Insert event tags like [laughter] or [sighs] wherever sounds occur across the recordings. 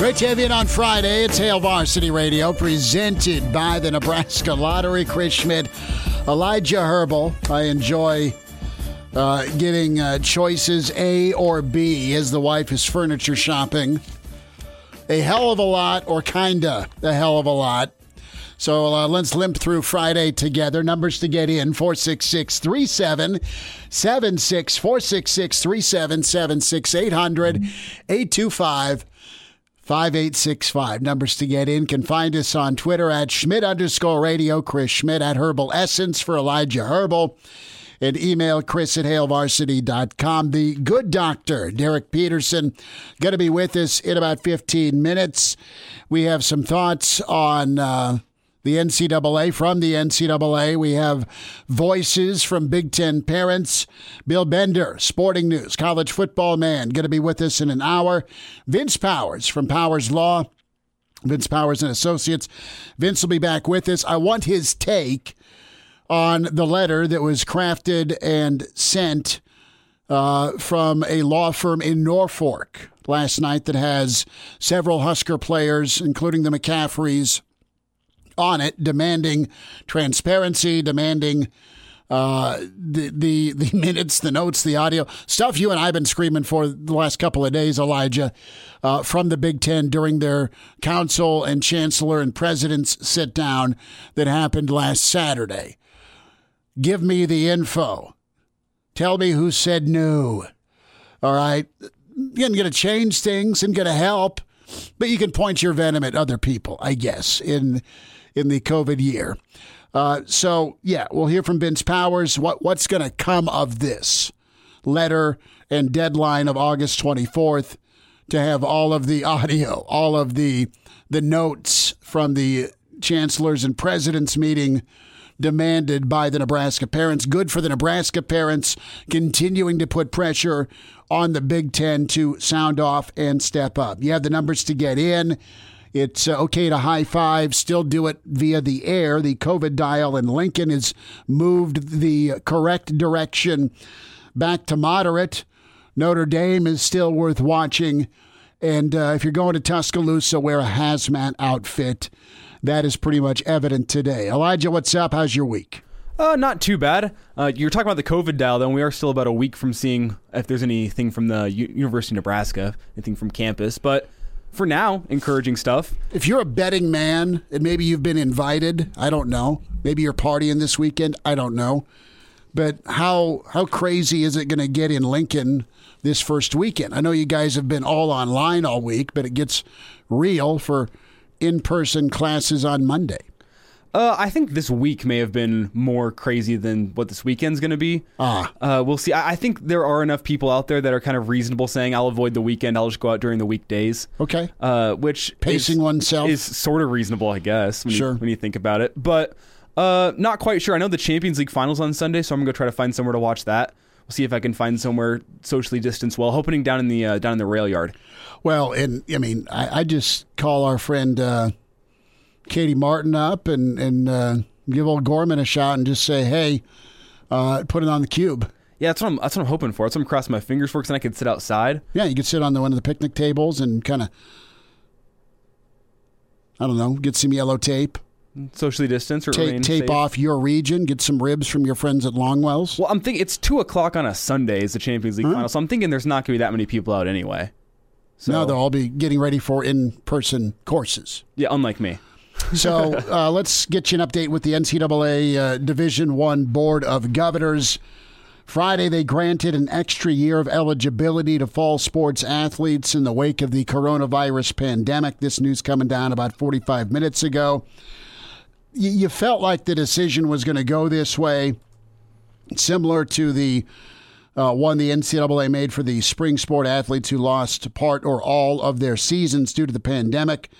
Have you on Friday. It's Hail Varsity Radio, presented by the Nebraska Lottery. Chris Schmitz, Elijah Herbal. I enjoy uh, getting uh, choices A or B as the wife is furniture shopping. A hell of a lot, or kinda a hell of a lot. So uh, let's limp through Friday together. Numbers to get in 466 3776 466 3776 800 825 5865. Numbers to get in can find us on Twitter at Schmitz underscore radio, Chris Schmitz at Herbal Essence for Elijah Herbal, and email Chris at HailVarsity.com. The good doctor, Derek Peterson, going to be with us in about 15 minutes. We have some thoughts on. Uh, the NCAA from the NCAA. We have voices from Big Ten parents. Bill Bender, Sporting News, college football man, going to be with us in an hour. Vince Powers from Powers Law, Vince Powers and Associates. Vince will be back with us. I want his take on the letter that was crafted and sent uh, from a law firm in Norfolk last night that has several Husker players, including the McCaffreys on it, demanding transparency, demanding uh, the, the [laughs] the minutes, the notes, the audio stuff you and I've been screaming for the last couple of days, Elijah, uh, from the Big Ten during their council and chancellor and president's sit down that happened last Saturday. Give me the info. Tell me who said no. All right, you're going to change things and going to help, but you can point your venom at other people, I guess. In in the COVID year. Uh, so yeah, we'll hear from Vince Powers. What what's going to come of this letter and deadline of August 24th to have all of the audio, all of the the notes from the chancellors and presidents meeting demanded by the Nebraska parents. Good for the Nebraska parents, continuing to put pressure on the Big Ten to sound off and step up. You have the numbers to get in. It's uh, okay to high five, still do it via the air. The COVID dial in Lincoln has moved the correct direction back to moderate. Notre Dame is still worth watching. And uh, if you're going to Tuscaloosa, wear a hazmat outfit. That is pretty much evident today. Elijah, what's up? How's your week? Uh, not too bad. Uh, you're talking about the COVID dial, though. We are still about a week from seeing if there's anything from the U- University of Nebraska, anything from campus. But for now, encouraging stuff. If you're a betting man and maybe you've been invited, I don't know. Maybe you're partying this weekend, I don't know. But how how crazy is it going to get in Lincoln this first weekend? I know you guys have been all online all week, but it gets real for in-person classes on Monday. Uh, I think this week may have been more crazy than what this weekend's going to be. Ah, Uh, we'll see. I, I think there are enough people out there that are kind of reasonable, saying I'll avoid the weekend. I'll just go out during the weekdays. okay. Uh, which Pacing is, oneself. is sort of reasonable, I guess. When Sure. You, when you think about it, but uh, not quite sure. I know the Champions League finals on Sunday, so I'm gonna go try to find somewhere to watch that. We'll see if I can find somewhere socially distanced well. Hoping down in the uh, down in the rail yard. Well, and I mean, I, I just call our friend uh, Katie Martin up and and uh, give old Gorman a shot and just say, hey, uh, put it on the cube. Yeah, that's what I'm. That's what I'm hoping for. That's what I'm crossing my fingers for, because then I could sit outside. Yeah, you could sit on the one of the picnic tables and kind of, I don't know, get some yellow tape, socially distanced or tape, tape safe. off your region, get some ribs from your friends at Longwell's. Well, I'm thinking it's two o'clock on a Sunday is the Champions League final, so I'm thinking there's not going to be that many people out anyway. So no, they'll all be getting ready for in-person courses. yeah, unlike me. So [laughs] uh, let's get you an update with the NCAA uh, Division One Board of Governors. Friday, they granted an extra year of eligibility to fall sports athletes in the wake of the coronavirus pandemic. This news coming down about 45 minutes ago. You, you felt like the decision was going to go this way, similar to the uh, one the NCAA made for the spring sport athletes who lost part or all of their seasons due to the pandemic.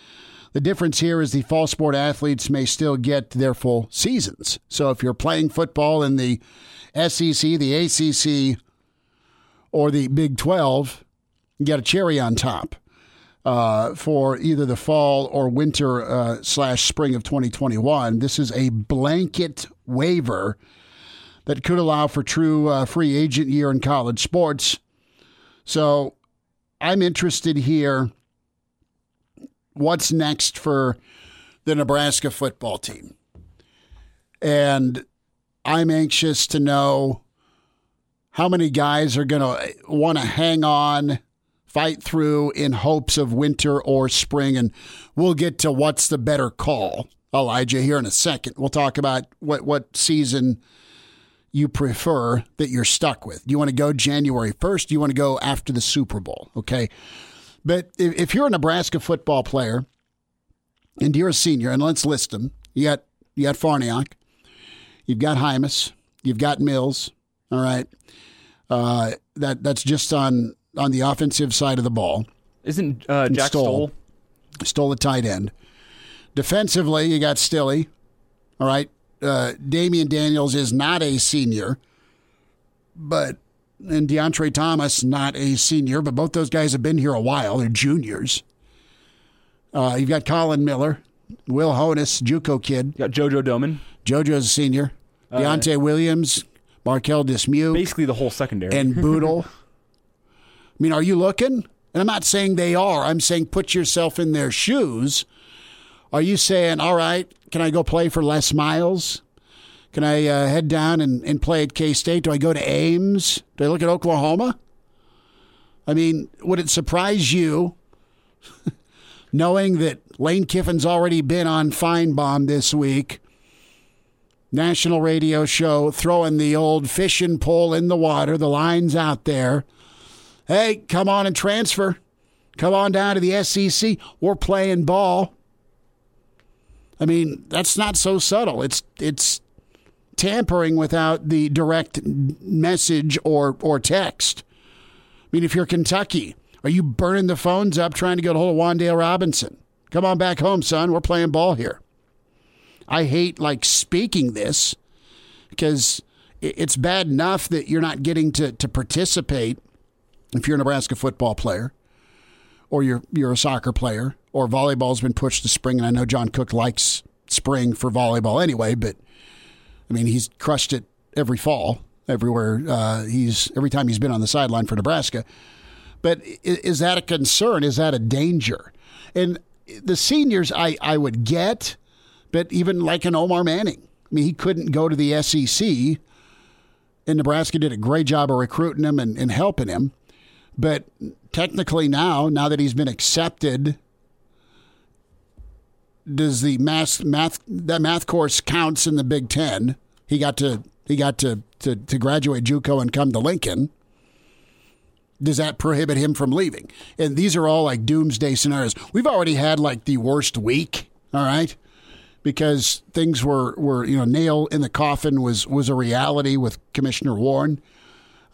The difference here is the fall sport athletes may still get their full seasons. So if you're playing football in the SEC, the ACC, or the Big 12, you got a cherry on top uh, for either the fall or winter uh, slash spring of 2021. This is a blanket waiver that could allow for true uh, free agent year in college sports. So I'm interested here what's next for the Nebraska football team. And I'm anxious to know how many guys are going to want to hang on, fight through in hopes of winter or spring. And we'll get to what's the better call, Elijah, here in a second. We'll talk about what, what season you prefer that you're stuck with. Do you want to go January 1st? Do you want to go after the Super Bowl? Okay. But if you're a Nebraska football player and you're a senior, and let's list them, you got you got Farniok, you've got Jaimes, you've got Mills. All right, uh, that that's just on on the offensive side of the ball. Isn't uh, Jack Stoll Stoll the tight end? Defensively, you got Stille. All right, uh, Damion Daniels is not a senior, but and Deontre Thomas, not a senior, but both those guys have been here a while. They're juniors. Uh, you've got Collin Miller, Will Honas, JUCO kid. You got JoJo Domann. JoJo's a senior. Uh, Deontai Williams, Marquel Dismuke. Basically the whole secondary. And [laughs] Boodle. I mean, are you looking? And I'm not saying they are. I'm saying put yourself in their shoes. Are you saying, all right, can I go play for Les Miles? Can I uh, head down and, and play at K State? Do I go to Ames? Do I look at Oklahoma? I mean, would it surprise you [laughs] knowing that Lane Kiffin's already been on Finebaum this week? National radio show throwing the old fishing pole in the water, the line's out there. Hey, come on and transfer. Come on down to the SEC. We're playing ball. I mean, that's not so subtle. It's it's tampering without the direct message or or text. I mean, if you're Kentucky, are you burning the phones up trying to get a hold of Wan'Dale Robinson? Come on back home, son. We're playing ball here. I hate like speaking this because it's bad enough that you're not getting to, to participate if you're a Nebraska football player or you're you're a soccer player or volleyball's been pushed to spring and I know John Cook likes spring for volleyball anyway, but I mean, he's crushed it every fall, everywhere. Uh, he's every time he's been on the sideline for Nebraska. But is, that a concern? Is that a danger? And the seniors, I I would get, but even like an Omar Manning, I mean, he couldn't go to the SEC. And Nebraska did a great job of recruiting him and, and helping him. But technically now, now that he's been accepted does the math math that math course counts in the Big Ten? He got to he got to to, to graduate JUCO and come to Lincoln. Does that prohibit him from leaving? And these are all like doomsday scenarios. We've already had like the worst week. All right. Because things were, were you know nail in the coffin was was a reality with Commissioner Warren,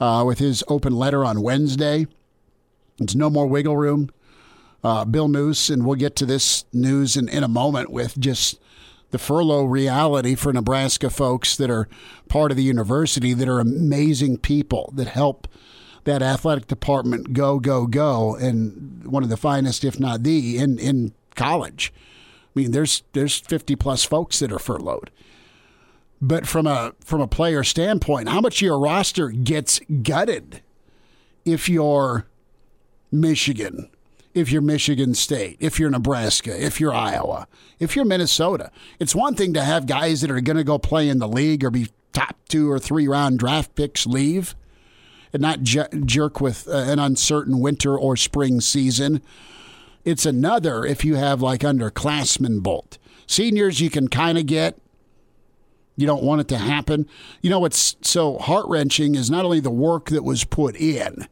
uh, with his open letter on Wednesday. It's no more wiggle room uh, Bill Moos, and we'll get to this news in, in a moment with just the furlough reality for Nebraska folks that are part of the university that are amazing people that help that athletic department go, go, go, and one of the finest, if not the, in, in college. I mean, there's there's 50 plus folks that are furloughed. But from a from a player standpoint, how much of your roster gets gutted if you're Michigan if you're Michigan State, if you're Nebraska, if you're Iowa, if you're Minnesota. It's one thing to have guys that are going to go play in the league or be top two or three round draft picks leave and not jerk with uh, an uncertain winter or spring season. It's another if you have like underclassmen bolt. Seniors, you can kind of get. You don't want it to happen. You know what's so heart wrenching is not only the work that was put in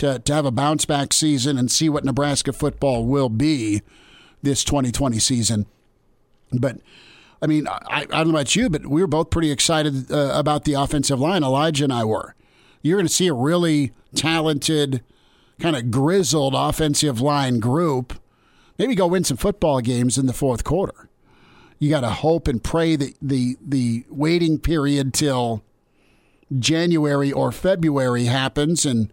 to, to have a bounce back season and see what Nebraska football will be this 2020 season, but I mean, I, I don't know about you, but we were both pretty excited uh, about the offensive line. Elijah and I were. You're going to see a really talented, kind of grizzled offensive line group. Maybe go win some football games in the fourth quarter. You got to hope and pray that the the waiting period till January or February happens and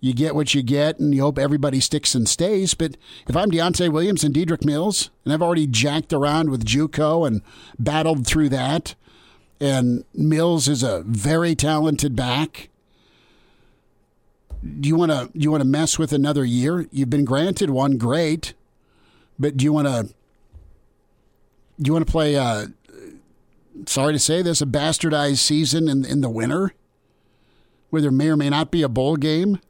you get what you get and you hope everybody sticks and stays. But if I'm Deontai Williams and Dedrick Mills, and I've already jacked around with Juco and battled through that, and Mills is a very talented back. Do you want to you want to mess with another year? You've been granted one, great, but do you want to you want to play? Uh, sorry to say this, a bastardized season in in the winter, where there may or may not be a bowl game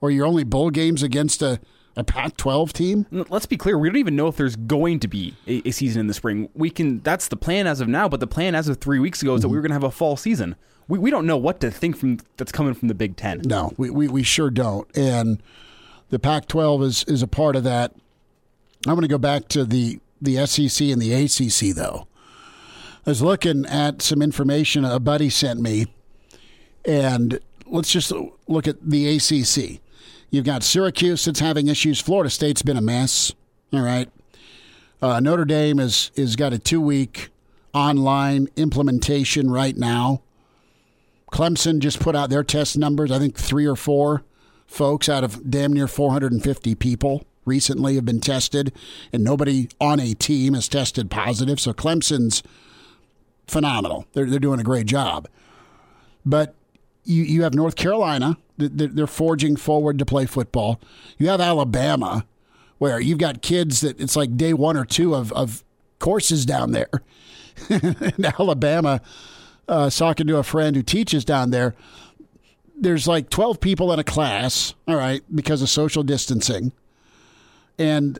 or your only bowl games against a, a Pac 12 team? Let's be clear. We don't even know if there's going to be a, a, season in the spring. We can. That's the plan as of now, but the plan as of three weeks ago is mm-hmm. that we were going to have a fall season. We, we don't know what to think from that's coming from the Big Ten. No, we, we, we sure don't. And the Pac 12 is, is a part of that. I'm going to go back to the, the SEC and the ACC, though. I was looking at some information a buddy sent me, and let's just look at the ACC. You've got Syracuse that's having issues. Florida State's been a mess. All right. Uh, Notre Dame is is got a two week online implementation right now. Clemson just put out their test numbers. I think three or four folks out of damn near 450 people recently have been tested, and nobody on a team has tested positive. So Clemson's phenomenal. They're, they're doing a great job. But you, you have North Carolina, they're forging forward to play football. You have Alabama, where you've got kids that it's like day one or two of, of courses down there. [laughs] in Alabama, uh, talking to a friend who teaches down there, there's like 12 people in a class, all right, because of social distancing. And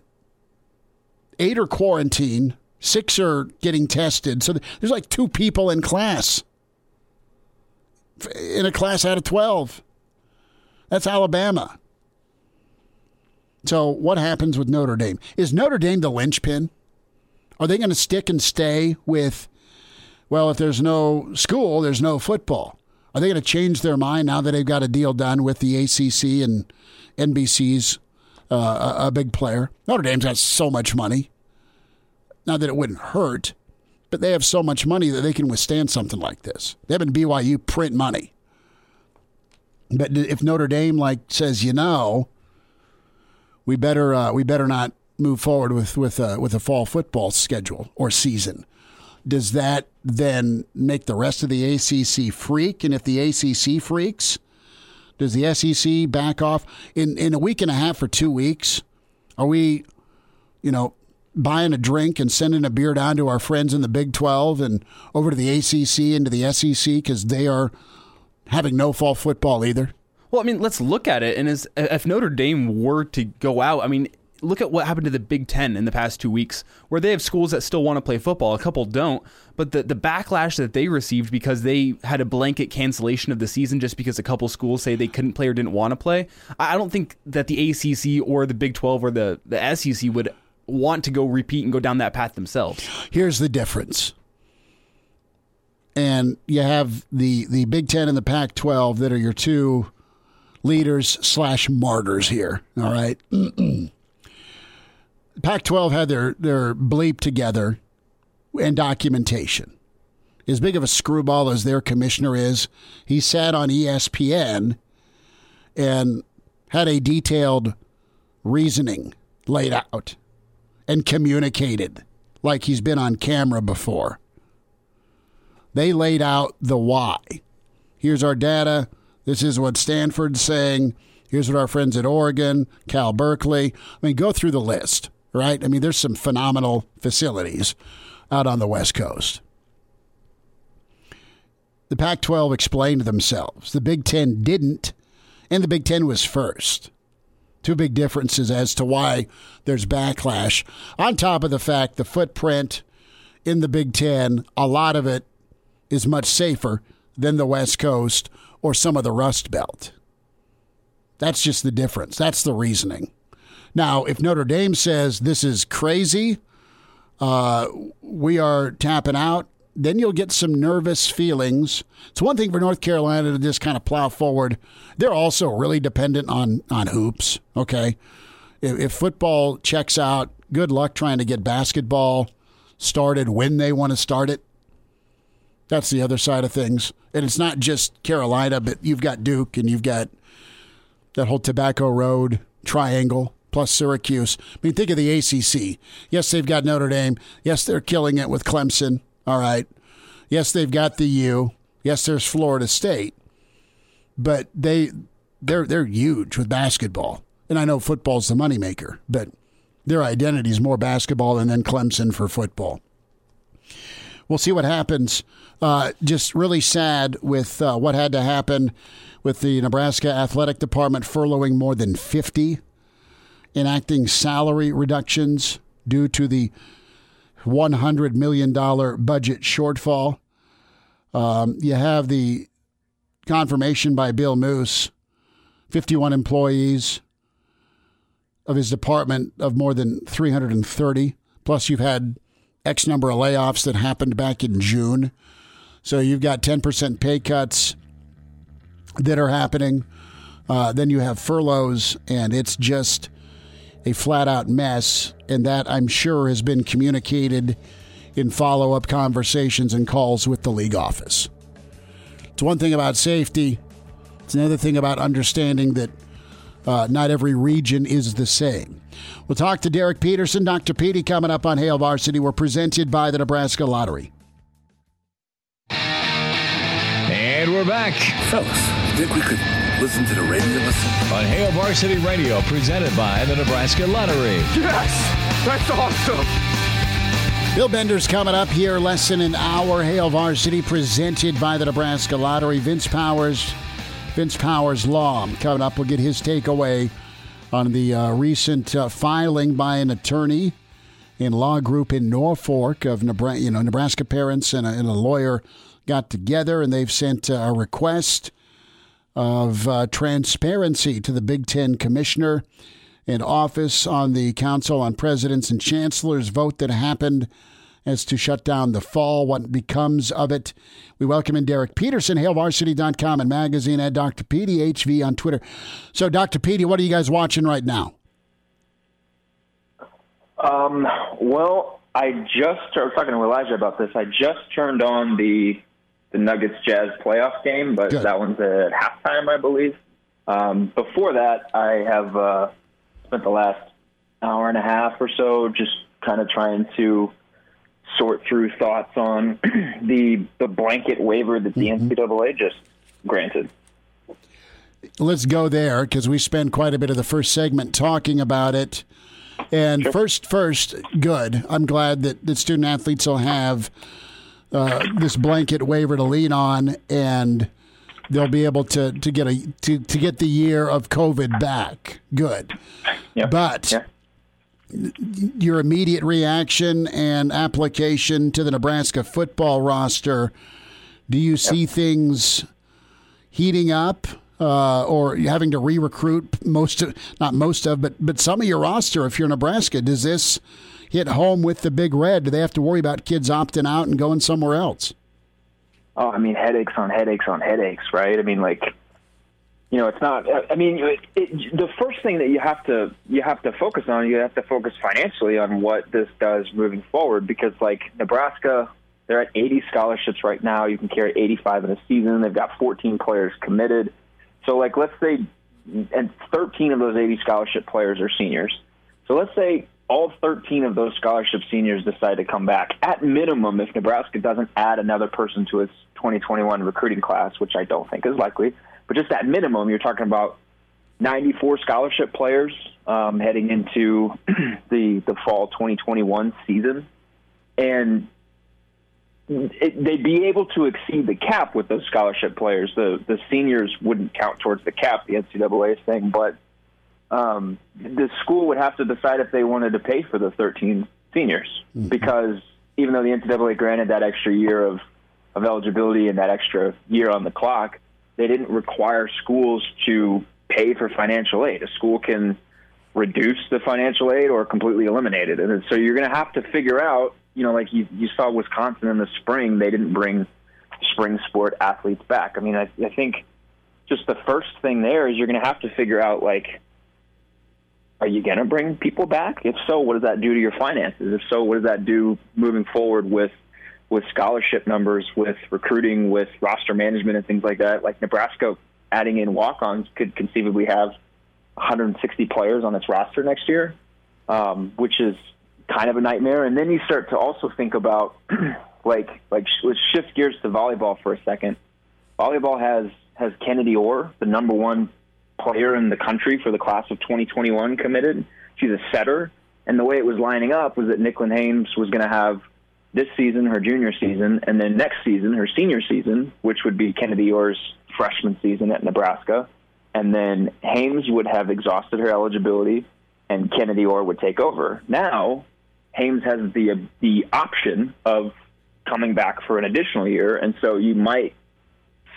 eight are quarantined, six are getting tested. So there's like two people in class in a class out of 12. That's Alabama. So, what happens with Notre Dame? Is Notre Dame the linchpin? Are they going to stick and stay with, well, if there's no school, there's no football? Are they going to change their mind now that they've got a deal done with the ACC and NBC's uh, a, big player? Notre Dame's got so much money. Not that it wouldn't hurt, but they have so much money that they can withstand something like this. They have in BYU print money. But if Notre Dame like says, you know, we better uh, we better not move forward with with uh, with a fall football schedule or season, does that then make the rest of the ACC freak? And if the ACC freaks, does the SEC back off in in a week and a half or two weeks? Are we, you know, buying a drink and sending a beer down to our friends in the Big 12 and over to the ACC and to the SEC because they are having no fall football either? Well, I mean, let's look at it. And as, if Notre Dame were to go out, I mean, look at what happened to the Big Ten in the past two weeks, where they have schools that still want to play football. A couple don't. But the, the backlash that they received because they had a blanket cancellation of the season just because a couple schools say they couldn't play or didn't want to play, I don't think that the ACC or the Big 12 or the, the SEC would want to go repeat and go down that path themselves. Here's the difference. And you have the, the Big Ten and the Pac 12 that are your two leaders slash martyrs here. All right. [clears throat] Pac 12 had their, their bleep together and documentation. As big of a screwball as their commissioner is, he sat on ESPN and had a detailed reasoning laid out and communicated like he's been on camera before. They laid out the why. Here's our data. This is what Stanford's saying. Here's what our friends at Oregon, Cal Berkeley. I mean, go through the list, right? I mean, there's some phenomenal facilities out on the West Coast. The Pac 12 explained themselves. The Big Ten didn't, and the Big Ten was first Two big differences as to why there's backlash. On top of the fact the footprint in the Big Ten, a lot of it is much safer than the West Coast or some of the Rust Belt. That's just the difference. That's the reasoning. Now, if Notre Dame says this is crazy, uh, we are tapping out, then you'll get some nervous feelings. It's one thing for North Carolina to just kind of plow forward. They're also really dependent on on hoops. Okay, if, if football checks out, good luck trying to get basketball started when they want to start it. That's the other side of things, and it's not just Carolina, but you've got Duke and you've got that whole Tobacco Road triangle plus Syracuse. I mean, think of the ACC. Yes, they've got Notre Dame. Yes, they're killing it with Clemson. All right. Yes, they've got the U. Yes, there's Florida State. But they they're they're huge with basketball. And I know football's the moneymaker, but their identity is more basketball and then Clemson for football. We'll see what happens. Uh, just really sad with uh, what had to happen with the Nebraska Athletic Department furloughing more than 50, enacting salary reductions due to the $100 million budget shortfall. Um, you have the confirmation by Bill Moos, 51 employees of his department of more than 330. Plus, you've had X number of layoffs that happened back in June. So you've got 10% pay cuts that are happening. Uh, then you have furloughs, and it's just a flat out mess, and that I'm sure has been communicated in follow up conversations and calls with the league office. It's one thing about safety, it's another thing about understanding that uh, not every region is the same. We'll talk to Derek Peterson, Dr. Petey, coming up on Hail Varsity. We're presented by the Nebraska Lottery. And we're back. Fellas, think we could listen to the radio listen? On Hail Varsity Radio, presented by the Nebraska Lottery. Yes! That's awesome! Bill Bender's coming up here less than an hour. Hail Varsity presented by the Nebraska Lottery. Vince Powers, Vince Powers Law coming up. We'll get his takeaway on the uh, recent uh, filing by an attorney in law group in Norfolk of Nebraska. You know, Nebraska parents and a, and a lawyer got together and they've sent uh, a request of uh, transparency to the Big Ten commissioner and office on the Council on Presidents and Chancellors vote that happened as to shut down the fall, what becomes of it. We welcome in Derek Peterson, HailVarsity.com and magazine at Dr. Petey, HV on Twitter. So, Dr. Petey, what are you guys watching right now? Um, well, I just I was talking to Elijah about this. I just turned on the the Nuggets Jazz playoff game, but Good. that one's at halftime, I believe. Um, before that, I have uh, spent the last hour and a half or so just kind of trying to sort through thoughts on [clears throat] the the blanket waiver that the NCAA just granted. let's go there because we spend quite a bit of the first segment talking about it. And first, first, good. I'm glad that, that student athletes will have uh, this blanket waiver to lean on, and they'll be able to to get a to, to get the year of COVID back. Good, Yep. but. Your immediate reaction and application to the Nebraska football roster. Do you see things heating up uh, or having to re-recruit most of not most of but but some of your roster if you're Nebraska does this hit home with the big red do they have to worry about kids opting out and going somewhere else Oh, I mean, headaches on headaches on headaches, right? I mean, like, you know, it's not. I mean, it, it, the first thing that you have to you have to focus on, you have to focus financially on what this does moving forward, because like Nebraska, they're at 80 scholarships right now. You can carry 85 in a season. They've got 14 players committed. So, like, let's say, and 13 of those 80 scholarship players are seniors. So let's say all 13 of those scholarship seniors decide to come back. At minimum, if Nebraska doesn't add another person to its 2021 recruiting class, which I don't think is likely, but just at minimum, you're talking about 94 scholarship players um, heading into [clears throat] the the fall 2021 season, and it, they'd be able to exceed the cap with those scholarship players. The the seniors wouldn't count towards the cap, the NCAA is saying, but um, the school would have to decide if they wanted to pay for the 13 seniors mm-hmm. because even though the NCAA granted that extra year of, of eligibility and that extra year on the clock, they didn't require schools to pay for financial aid. A school can reduce the financial aid or completely eliminate it. And so you're going to have to figure out, you know, like you, you saw Wisconsin in the spring, they didn't bring spring sport athletes back. I mean, I, I think just the first thing there is you're going to have to figure out, like, are you going to bring people back? If so, what does that do to your finances? If so, what does that do moving forward with with scholarship numbers, with recruiting, with roster management, and things like that? Like Nebraska adding in walk-ons could conceivably have 160 players on its roster next year, um, which is kind of a nightmare. And then you start to also think about [clears throat] like like let's shift gears to volleyball for a second. Volleyball has has Kennedy Orr, the number one player in the country for the class of 2021 committed. She's a setter, and the way it was lining up was that Nicklin Hames was going to have this season her junior season, and then next season her senior season, which would be Kennedy Orr's freshman season at Nebraska, and then Hames would have exhausted her eligibility, and Kennedy Orr would take over. Now, Hames has the the option of coming back for an additional year, and so you might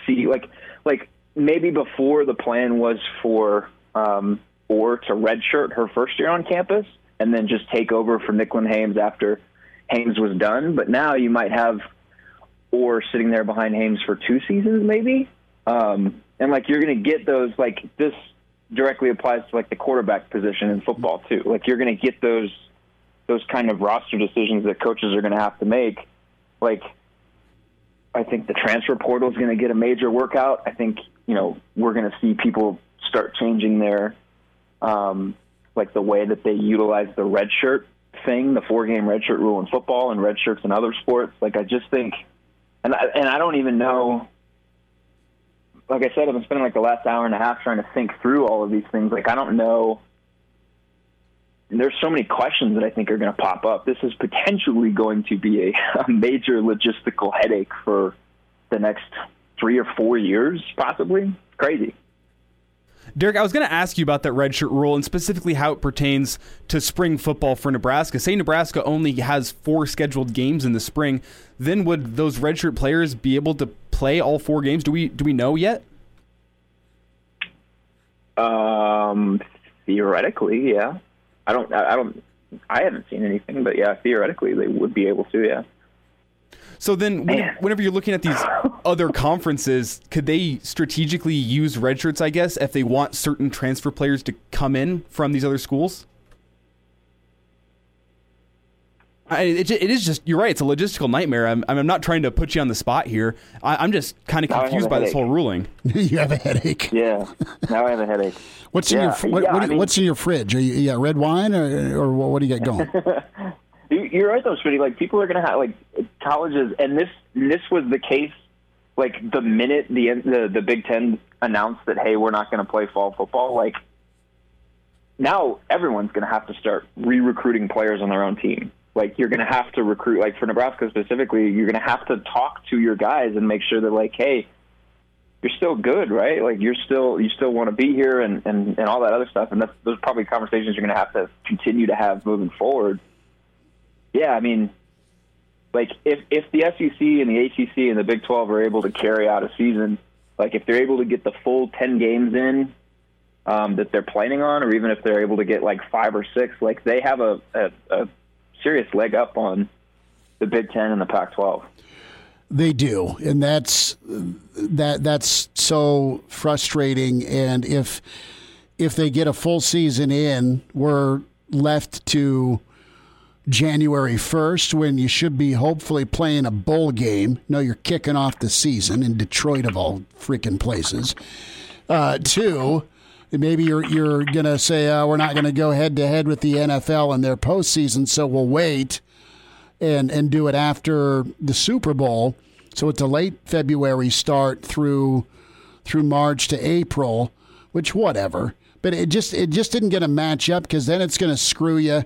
see like like maybe before the plan was for um, Orr to redshirt her first year on campus and then just take over for Nicklin Hames after Hames was done. But now you might have Orr sitting there behind Hames for two seasons, maybe. Um, and like you're going to get those like this directly applies to like the quarterback position in football too. Like you're going to get those those kind of roster decisions that coaches are going to have to make. Like I think the transfer portal is going to get a major workout. I think you know we're going to see people start changing their um, like the way that they utilize the red shirt thing, the four game red shirt rule in football and red shirts in other sports. Like I just think, and I, and I don't even know. Like I said, I've been spending like the last hour and a half trying to think through all of these things. Like I don't know there's so many questions that I think are going to pop up. This is potentially going to be a, [laughs] a major logistical headache for the next three or four years, possibly. Crazy. Derek, I was going to ask you about that redshirt rule and specifically how it pertains to spring football for Nebraska. Say Nebraska only has four scheduled games in the spring, then would those redshirt players be able to play all four games? Do we do we know yet? Um, theoretically, yeah. I don't. I don't. I haven't seen anything, but yeah, theoretically they would be able to. Yeah. So then, whenever you're looking at these other conferences, could they strategically use redshirts? I guess if they want certain transfer players to come in from these other schools. I, it, it is just you're right. It's a logistical nightmare. I'm, I'm not trying to put you on the spot here. I, am just kind of confused by this whole ruling. [laughs] you have a headache. Yeah, now I have a headache. What's yeah. in your what, yeah, what, mean, what's in your fridge? Are you, you got red wine or or what do you got going? [laughs] you're right though, Smitty. Like people are gonna have like colleges, and this this was the case. Like the minute the the, the Big Ten announced that hey, we're not going to play fall football, like now everyone's going to have to start re-recruiting players on their own team like you're going to have to recruit like for Nebraska specifically you're going to have to talk to your guys and make sure that like hey you're still good right like you're still you still want to be here and and, and all that other stuff and that's those are probably conversations you're going to have to continue to have moving forward yeah I mean like if if the SEC and the ACC and the Big 12 are able to carry out a season like if they're able to get the full 10 games in um, that they're planning on, or even if they're able to get like five or six, like they have a, a, a serious leg up on the Big Ten and the Pac-12. They do, and that's that. That's so frustrating. And if if they get a full season in, we're left to January 1st when you should be hopefully playing a bowl game. No, you're kicking off the season in Detroit, of all freaking places. Uh, two, maybe you're you're gonna say uh, we're not gonna go head to head with the NFL in their postseason, so we'll wait and and do it after the Super Bowl. So it's a late February start through through March to April, which whatever. But it just it just didn't get a match up because then it's going to screw you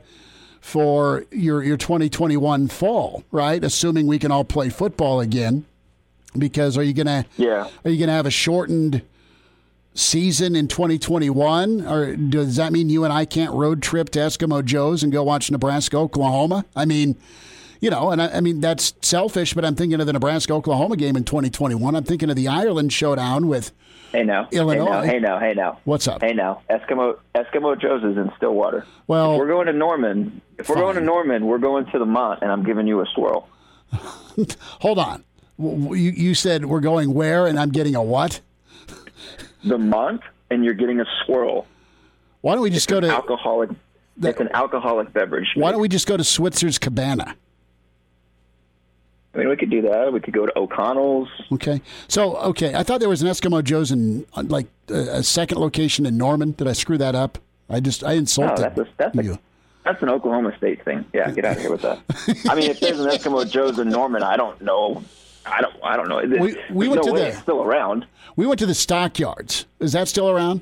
for your your 2021 fall, right? Assuming we can all play football again. Because are you gonna yeah are you gonna have a shortened season in 2021? Or does that mean you and I can't road trip to Eskimo Joe's and go watch Nebraska Oklahoma? I mean, you know, and I, I, mean that's selfish, but I'm thinking of the Nebraska Oklahoma game in 2021. I'm thinking of the Ireland showdown with Hey now, Illinois. Hey now, hey now, hey now. What's up? Hey now, Eskimo Eskimo Joe's is in Stillwater. Well, if we're going to Norman. If we're going to Norman, we're going to the Mont, and I'm giving you a swirl. [laughs] Hold on. You, you said we're going where, and I'm getting a what? The Mont, and you're getting a swirl. Why don't we just go to alcoholic? it's an alcoholic beverage. Why don't we just go to Switzer's Cabana? I mean, we could do that. We could go to O'Connell's. Okay. So, okay, I thought there was an Eskimo Joe's in uh, like a, a second location in Norman. Did I screw that up? I just I insulted No, that's a, that's you. a, that's an Oklahoma State thing. Yeah, get out of here with that. I mean, if there's an Eskimo Joe's in Norman, I don't know. I don't. I don't know. We- we went no to the- it's still around. We went to the Stockyards. Is that still around?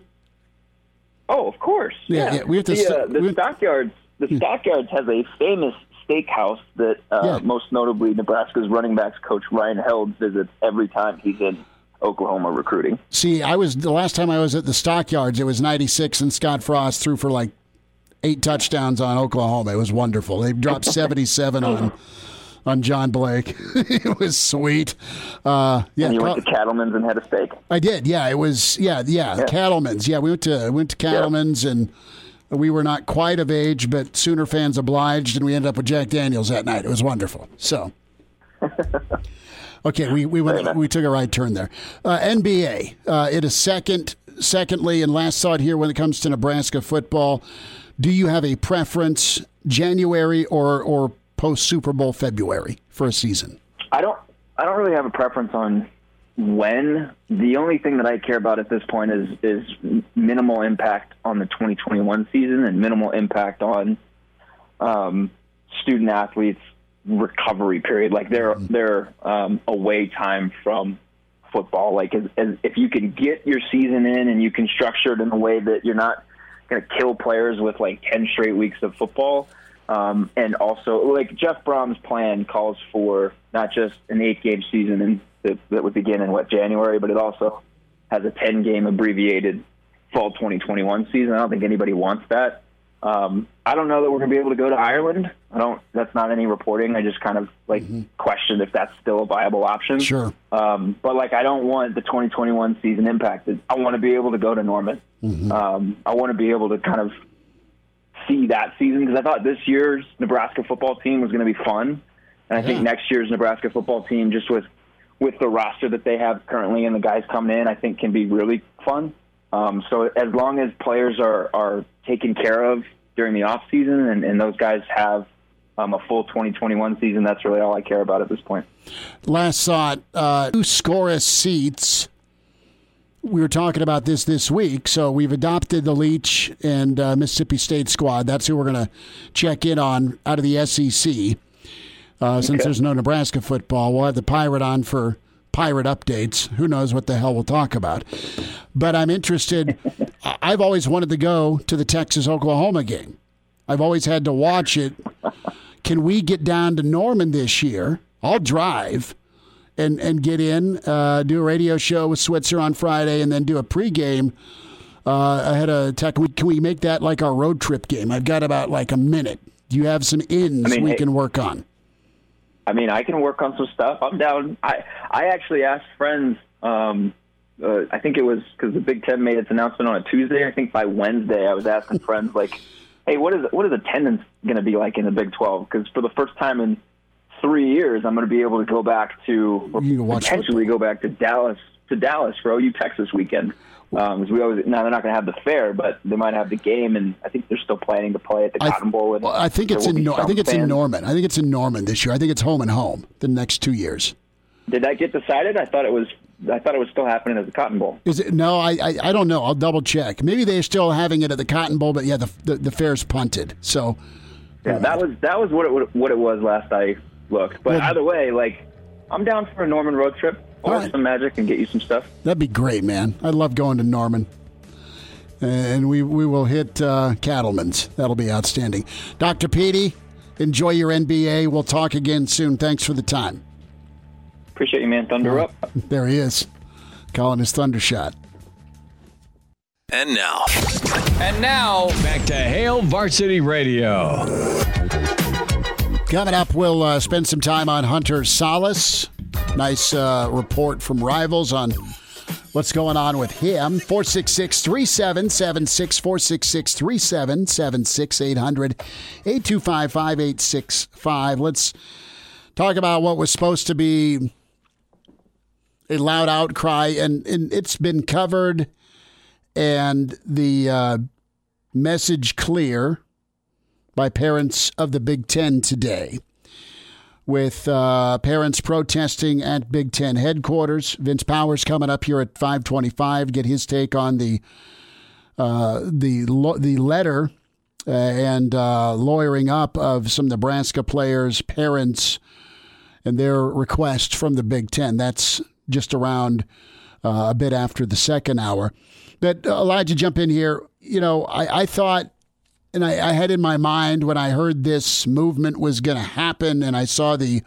Oh, of course. Yeah, yeah, we have to The, st- uh, the we- Stockyards. The Stockyards has a famous steakhouse that, uh, Yeah. most notably, Nebraska's running backs coach Ryan Held visits every time he's in Oklahoma recruiting. See, I was the last time I was at the Stockyards. It was '96, and Scott Frost threw for like eight touchdowns on Oklahoma. It was wonderful. They dropped [laughs] 77 on on John Blake. [laughs] it was sweet. Uh, yeah, and you went to Cattleman's and had a steak. I did. Yeah, it was. Yeah, yeah. Yeah. Cattleman's. Yeah, we went to went to Cattleman's, and we were not quite of age, but Sooner fans obliged, and we ended up with Jack Daniels that night. It was wonderful. So. [laughs] Okay, we we went, we took a right turn there. Uh, NBA, uh, it is second. Secondly, and last thought here when it comes to Nebraska football, do you have a preference, January or or post Super Bowl February for a season? I don't. I don't really have a preference on when. The only thing that I care about at this point is is minimal impact on the 2021 season and minimal impact on um, student athletes recovery period, like their their um, away time from football. Like as, as, if you can get your season in and you can structure it in a way that you're not going to kill players with like 10 straight weeks of football. Um, and also, like Jeff Brohm's plan calls for not just an eight game season and that, that would begin in what January, but it also has a 10 game abbreviated fall 2021 season. I don't think anybody wants that. Um, I don't know that we're going to be able to go to Ireland. I don't. That's not any reporting. I just kind of like questioned if that's still a viable option. Sure. Um, but like, I don't want the 2021 season impacted. I want to be able to go to Norman. Um, I want to be able to kind of see that season because I thought this year's Nebraska football team was going to be fun, and I think next year's Nebraska football team, just with with the roster that they have currently and the guys coming in, I think can be really fun. Um, so as long as players are are taken care of during the off season and, and those guys have um, a full 2021 season, that's really all I care about at this point. Last thought, uh, two seats. We were talking about this this week, so we've adopted the Leach and uh, Mississippi State squad. That's who we're going to check in on out of the SEC. Uh, since there's no Nebraska football, we'll have the Pirate on for Pirate updates. Who knows what the hell we'll talk about? But I'm interested. [laughs] I've always wanted to go to the Texas Oklahoma game. I've always had to watch it. Can we get down to Norman this year? I'll drive and and get in, uh, do a radio show with Switzer on Friday, and then do a pregame uh, ahead of Tech. Can we, can we make that like our road trip game? I've got about like a minute. Do you have some ins I mean, we hey- can work on? I mean, I can work on some stuff. I'm down. I I actually asked friends. Um, uh, I think it was because the Big Ten made its announcement on a Tuesday. I think by Wednesday, I was asking [laughs] friends like, "Hey, what is what is attendance going to be like in the Big 12?" Because for the first time in three years, I'm going to be able to go back to or You can watch potentially go back to Dallas to Dallas for OU Texas weekend. Um, we always now they're not going to have the fair, but they might have the game, and I think they're still planning to play at the Cotton Bowl. And Well, I think it's in. I think it's in. Norman. I think it's in Norman this year. I think it's home and home the next two years. Did that get decided? I thought it was. I thought it was still happening at the Cotton Bowl. Is it? No, I, I I don't know. I'll double check. Maybe they're still having it at the Cotton Bowl, but yeah, the the, the fair's punted. So Yeah, that was that was what it what it was last I looked. But Well- either way, like I'm down for a Norman road trip or All right. some magic and get you some stuff. that'd be great, man. I love going to Norman. And we, we will hit uh, Cattleman's. That'll be outstanding. Dr. Petey, enjoy your NBA. We'll talk again soon. Thanks for the time. Appreciate you, man. Thunder up. There he is, calling his thunder shot. And now, And now, back to Hail Varsity Radio. Coming up, we'll uh, spend some time on Hunter Solace. Nice uh, report from Rivals on what's going on with him. 466 3776 466 3776 800 825 5865. Let's talk about what was supposed to be a loud outcry, and, and it's been covered, and the uh, message clear by parents of the Big Ten today. With uh, parents protesting at Big Ten headquarters, Vince Powers coming up here at five twenty-five. Get his take on the uh, the lo- the letter uh, and uh, lawyering up of some Nebraska players' parents and their request from the Big Ten. That's just around uh, a bit after the second hour. But uh, Elijah, jump in here. You know, I, I thought and I, I, had in my mind when I heard this movement was going to happen, and I saw the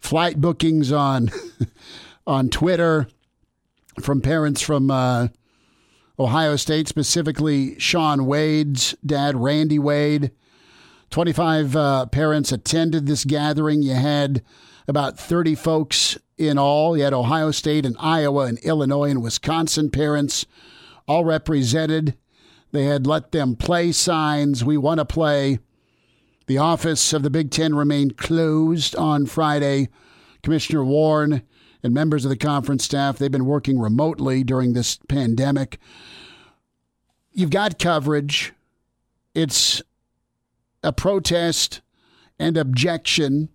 flight bookings on [laughs] on Twitter from parents from uh, Ohio State, specifically Shaun Wade's dad, Randy Wade. Twenty five uh, parents attended this gathering. You had about thirty folks in all. You had Ohio State and Iowa and Illinois and Wisconsin parents all represented. They had let them play signs. We want to play. The office of the Big Ten remained closed on Friday. Commissioner Warren and members of the conference staff, they've been working remotely during this pandemic. You've got coverage. It's a protest and objection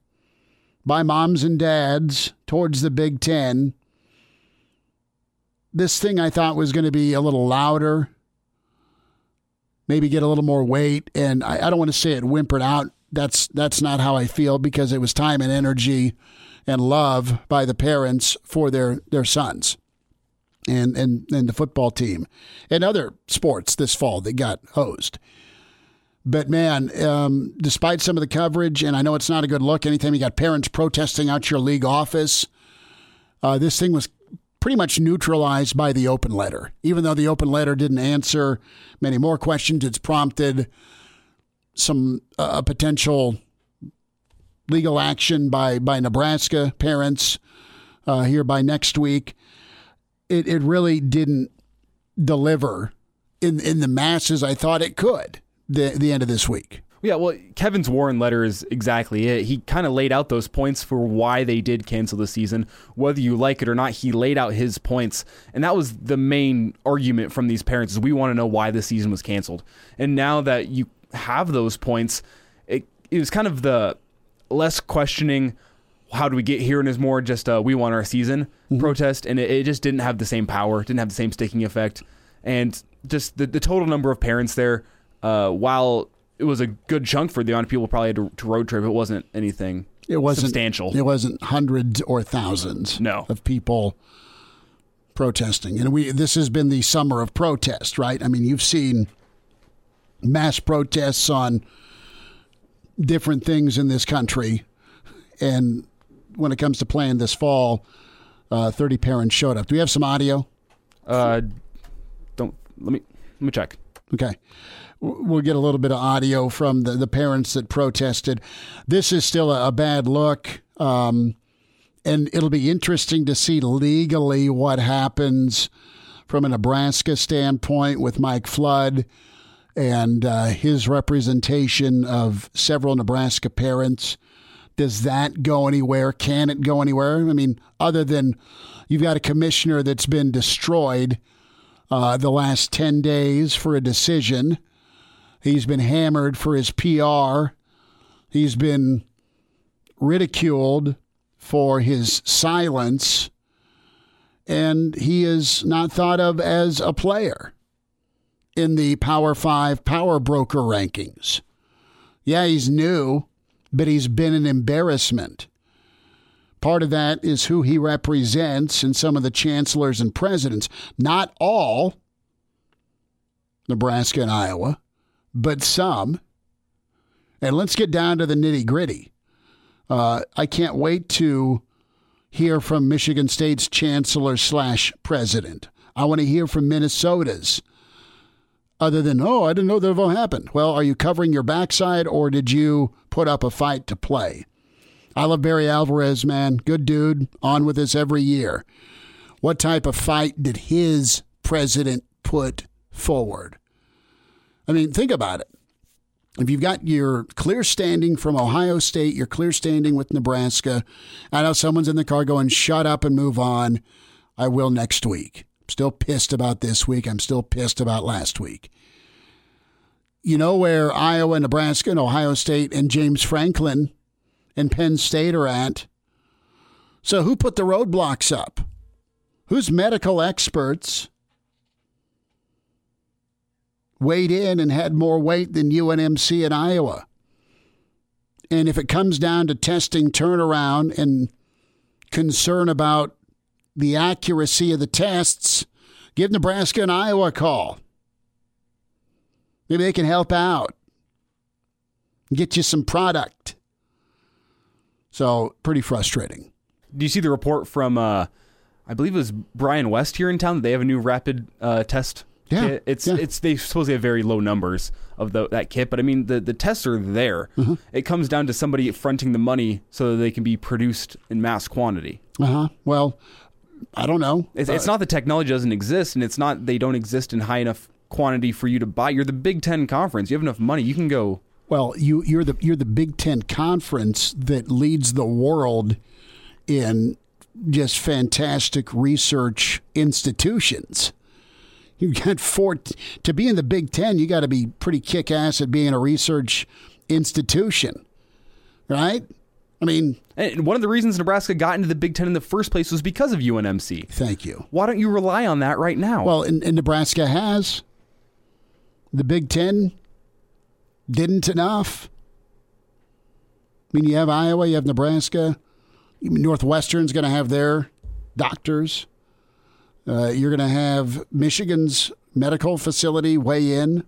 by moms and dads towards the Big Ten. This thing I thought was going to be a little louder maybe get a little more weight. And I, I don't want to say it whimpered out. That's that's not how I feel because it was time and energy and love by the parents for their their sons and and and the football team and other sports this fall that got hosed. But man, um, despite some of the coverage, and I know it's not a good look. Anytime you got parents protesting out your league office, uh, this thing was pretty much neutralized by the open letter. Even though the open letter didn't answer many more questions, it's prompted some uh, potential legal action by, by Nebraska parents uh, here by next week. It, it really didn't deliver in, in the masses I thought it could the, the end of this week. Yeah, well, Kevin's Warren letter is exactly it. He kind of laid out those points for why they did cancel the season. Whether you like it or not, he laid out his points. And that was the main argument from these parents is we want to know why the season was canceled. And now that you have those points, it, it was kind of the less questioning how do we get here and is more just uh, we want our season mm-hmm. protest. And it, it just didn't have the same power, didn't have the same sticking effect. And just the, the total number of parents there, uh, while it was a good chunk for the amount of people probably had to, to road trip. It wasn't anything it wasn't, substantial. It wasn't hundreds or thousands no. of people protesting. And we this has been the summer of protest, right? I mean, you've seen mass protests on different things in this country. And when it comes to playing this fall, uh, 30 parents showed up. Do we have some audio? Uh, don't let me let me check. Okay we'll get a little bit of audio from the, the parents that protested. This is still a, a bad look. Um, and it'll be interesting to see legally what happens from a Nebraska standpoint with Mike Flood and uh, his representation of several Nebraska parents. Does that go anywhere? Can it go anywhere? I mean, other than you've got a commissioner that's been destroyed uh, the last 10 days for a decision He's been hammered for his PR. He's been ridiculed for his silence. And he is not thought of as a player in the Power Five power broker rankings. Yeah, he's new, but he's been an embarrassment. Part of that is who he represents and some of the chancellors and presidents. Not all, Nebraska and Iowa, but some. And let's get down to the nitty gritty. Uh, I can't wait to hear from Michigan State's chancellor slash president. I want to hear from Minnesota's other than, oh, I didn't know that will happen. Well, are you covering your backside or did you put up a fight to play? I love Barry Alvarez, man. Good dude. On with us every year. What type of fight did his president put forward? I mean, think about it. If you've got your clear standing from Ohio State, your clear standing with Nebraska, I know someone's in the car going, shut up and move on. I will next week. I'm Still pissed about this week. I'm still pissed about last week. You know where Iowa, Nebraska, and Ohio State and James Franklin and Penn State are at. So who put the roadblocks up? Who's medical experts weighed in and had more weight than UNMC in Iowa? And if it comes down to testing turnaround and concern about the accuracy of the tests, give Nebraska and Iowa a call. Maybe they can help out, get you some product. So, pretty frustrating. Do you see the report from, uh, I believe it was Brian West here in town that they have a new rapid uh, test yeah, kit? It's, yeah. it's, they supposedly have very low numbers of the, that kit, but I mean, the, the tests are there. Mm-hmm. It comes down to somebody fronting the money so that they can be produced in mass quantity. Uh huh. Well, I don't know. It's, it's not the technology doesn't exist, and it's not they don't exist in high enough quantity for you to buy. You're the Big Ten conference. You have enough money. You can go. Well, you you're the you're the Big Ten conference that leads the world in just fantastic research institutions. You've got four to be in the Big Ten. You got to be pretty kick ass at being a research institution, right? I mean, And one of the reasons Nebraska got into the Big Ten in the first place was because of UNMC. thank you. Why don't you rely on that right now? Well, and, and Nebraska has. The Big Ten didn't enough. I mean, you have Iowa, you have Nebraska. Northwestern's going to have their doctors. Uh, you're going to have Michigan's medical facility weigh in.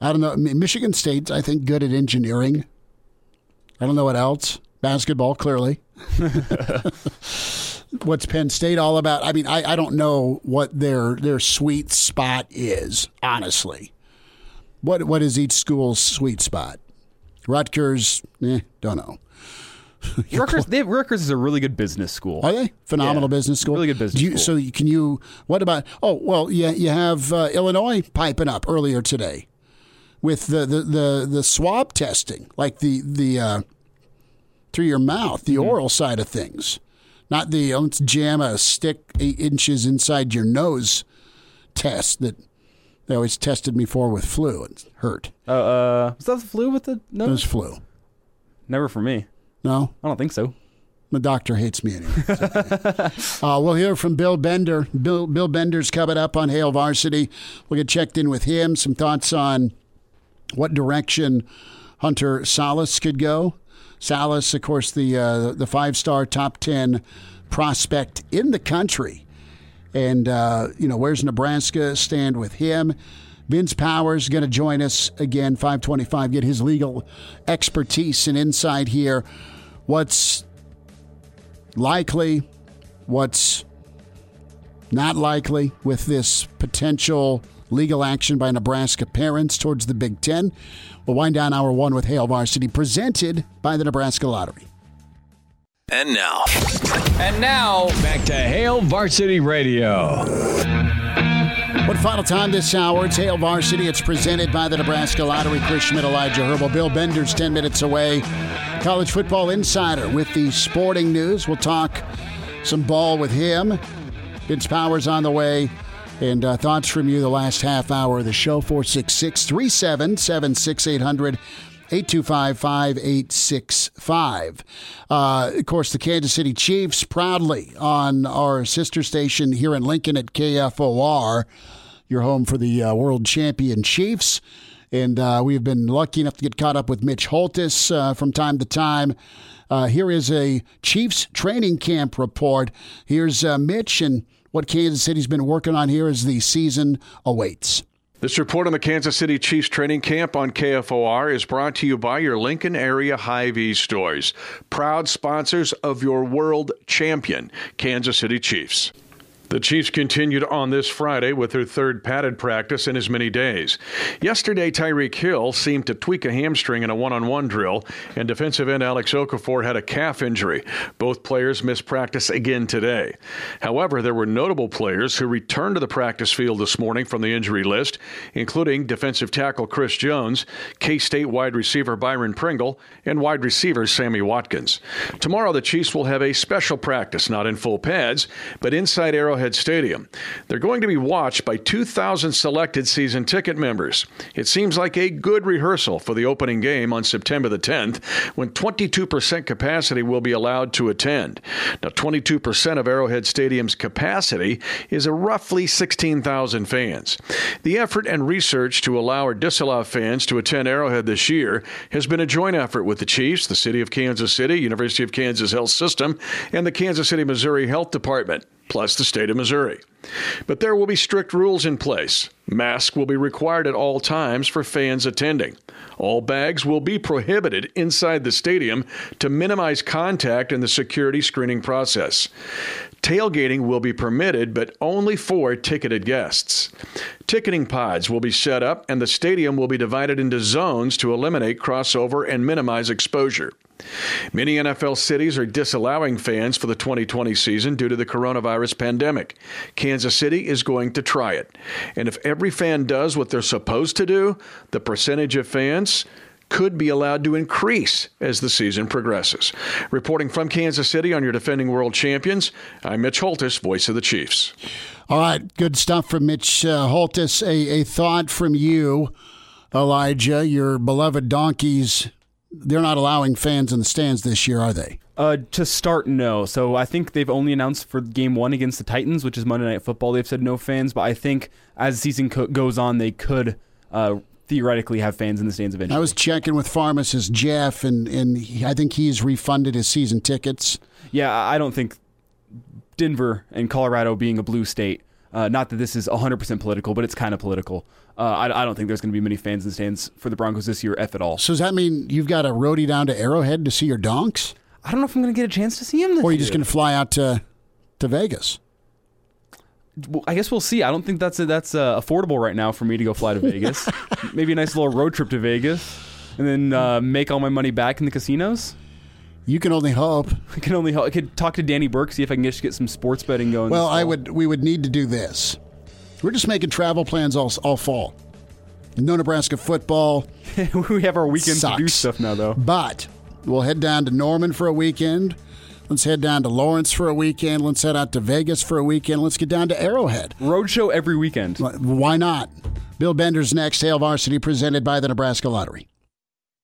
I don't know. Michigan State's, I think, good at engineering. I don't know what else. Basketball, clearly. [laughs] What's Penn State all about? I mean, I, I don't know what their their sweet spot is, honestly. What what is each school's sweet spot? Rutgers, eh, don't know. [laughs] Rutgers, they have, Rutgers is a really good business school. Are they phenomenal Yeah. business school? Really good business Do you, school. So can you? What about? Oh well, yeah, you have uh, Illinois piping up earlier today with the the the, the swab testing, like the the uh, through your mouth, the Mm-hmm. oral side of things, not the oh, let's jam a stick eight inches inside your nose test that they always tested me for with flu. It hurt. Uh, uh, was that the flu with the It nose? was flu. Never for me. No, I don't think so. The doctor hates me anyway. Okay. [laughs] uh, we'll hear from Bill Bender. Bill, Bill Bender's coming up on Hail Varsity. We'll get checked in with him. Some thoughts on what direction Hunter Sallis could go. Sallis, of course, the uh, the five star top ten prospect in the country, and uh, you know where's Nebraska stand with him. Vince Powers going to join us again, 525, get his legal expertise and insight here. What's likely, what's not likely with this potential legal action by Nebraska parents towards the Big Ten. We'll wind down hour one with Hail Varsity, presented by the Nebraska Lottery. And now, And now, back to Hail Varsity Radio. One final time this hour, it's Hail Varsity. It's presented by the Nebraska Lottery. Chris Schmitz, Elijah Herbal, Bill Bender's 10 minutes away. College Football Insider with the sporting news. We'll talk some ball with him. Vince Powers on the way. And uh, thoughts from you the last half hour of the show 466 377 6800 825 5865. Uh, Of course, the Kansas City Chiefs proudly on our sister station here in Lincoln at KFOR, your home for the uh, World Champion Chiefs. And uh, we've been lucky enough to get caught up with Mitch Holthus uh, from time to time. Uh, here is a Chiefs training camp report. Here's uh, Mitch and what Kansas City's been working on here as the season awaits. This report on the Kansas City Chiefs training camp on KFOR is brought to you by your Lincoln area Hy-Vee stores, proud sponsors of your world champion, Kansas City Chiefs. The Chiefs continued on this Friday with their third padded practice in as many days. Yesterday, Tyreek Hill seemed to tweak a hamstring in a one on one drill, and defensive end Alex Okafor had a calf injury. Both players missed practice again today. However, there were notable players who returned to the practice field this morning from the injury list, including defensive tackle Chris Jones, K State wide receiver Byron Pringle, and wide receiver Sammy Watkins. Tomorrow, the Chiefs will have a special practice, not in full pads, but inside Arrowhead. Arrowhead Stadium. They're going to be watched by 2,000 selected season ticket members. It seems like a good rehearsal for the opening game on September the 10th, when 22% capacity will be allowed to attend. Now, 22% of Arrowhead Stadium's capacity is roughly 16,000 fans. The effort and research to allow or disallow fans to attend Arrowhead this year has been a joint effort with the Chiefs, the City of Kansas City, University of Kansas Health System, and the Kansas City, Missouri Health Department plus the state of Missouri. But there will be strict rules in place. Masks will be required at all times for fans attending. All bags will be prohibited inside the stadium to minimize contact in the security screening process. Tailgating will be permitted, but only for ticketed guests. Ticketing pods will be set up, and the stadium will be divided into zones to eliminate crossover and minimize exposure. Many NFL cities are disallowing fans for the 2020 season due to the coronavirus pandemic. Kansas City is going to try it. And if every fan does what they're supposed to do, the percentage of fans could be allowed to increase as the season progresses. Reporting from Kansas City on your defending world champions, I'm Mitch Holthus, voice of the Chiefs. All right, good stuff from Mitch uh, Holthus. A, a thought from you, Elijah, your beloved Donkeys they're not allowing fans in the stands this year, are they? Uh, to start, no. So I think they've only announced for game one against the Titans, which is Monday Night Football. They've said no fans, but I think as the season co- goes on, they could uh, theoretically have fans in the stands eventually. I was checking with pharmacist Jeff, and and he, I think he's refunded his season tickets. Yeah, I don't think Denver and Colorado being a blue state. Uh, not that this is 100% political, but it's kind of political. Uh, I, I, don't think there's going to be many fans in the stands for the Broncos this year, if at all. So does that mean you've got a roadie down to Arrowhead to see your donks? I don't know if I'm going to get a chance to see him. or are you just going to fly out to to Vegas? I guess we'll see. I don't think that's a, that's uh, affordable right now for me to go fly to Vegas. [laughs] Maybe a nice little road trip to Vegas, and then uh, make all my money back in the casinos. You can only hope. I can only hope. I could talk to Danny Burke, see if I can just get some sports betting going. Well, I would. We would need to do this. We're just making travel plans all, all fall. No Nebraska football. [laughs] we have our weekend sucks. to do stuff now, though. But we'll head down to Norman for a weekend. Let's head down to Lawrence for a weekend. Let's head out to Vegas for a weekend. Let's get down to Arrowhead. Roadshow every weekend. Why not? Bill Bender's next. Hail Varsity presented by the Nebraska Lottery.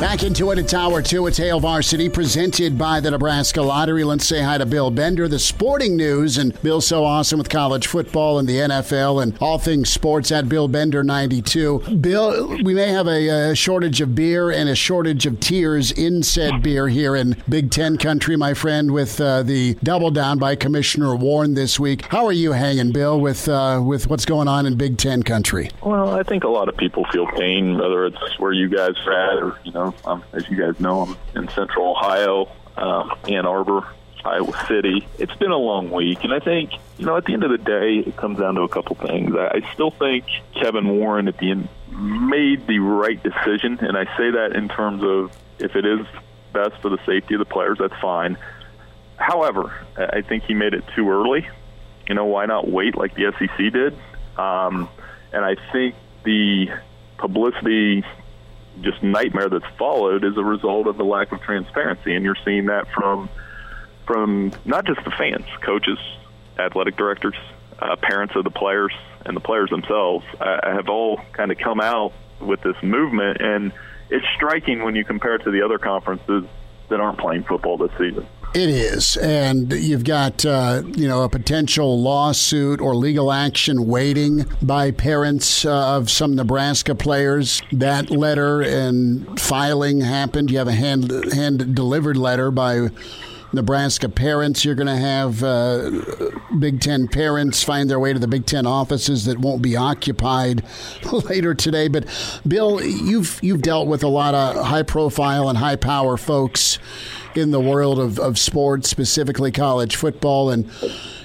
Back into it at Tower 2 at Hail Varsity, presented by the Nebraska Lottery. Let's say hi to Bill Bender, the sporting news. And Bill's so awesome with college football and the NFL and all things sports at Bill Bender 92. Bill, we may have a, a shortage of beer and a shortage of tears in said beer here in Big Ten country, my friend, with uh, the double down by Commissioner Warren this week. How are you hanging, Bill, with, uh, with what's going on in Big Ten country? Well, I think a lot of people feel pain, whether it's where you guys are at or, you know, um, as you guys know, I'm in Central Ohio, uh, Ann Arbor, Iowa City. It's been a long week, and I think you know at the end of the day, it comes down to a couple things. I, I still think Kevin Warren at the end made the right decision, and I say that in terms of if it is best for the safety of the players, that's fine. However, I think he made it too early. You know, why not wait like the SEC did? Um, and I think the publicity just nightmare that's followed is a result of the lack of transparency, and you're seeing that from from not just the fans, coaches, athletic directors, uh, parents of the players, and the players themselves uh, have all kind of come out with this movement, and it's striking when you compare it to the other conferences that aren't playing football this season. It is, and you've got uh, you know a potential lawsuit or legal action waiting by parents uh, of some Nebraska players. That letter and filing happened. You have a hand hand delivered letter by Nebraska parents. You're going to have uh, Big Ten parents find their way to the Big Ten offices that won't be occupied [laughs] later today. But Bill, you've you've dealt with a lot of high profile and high power folks in the world of, of sports, specifically college football, and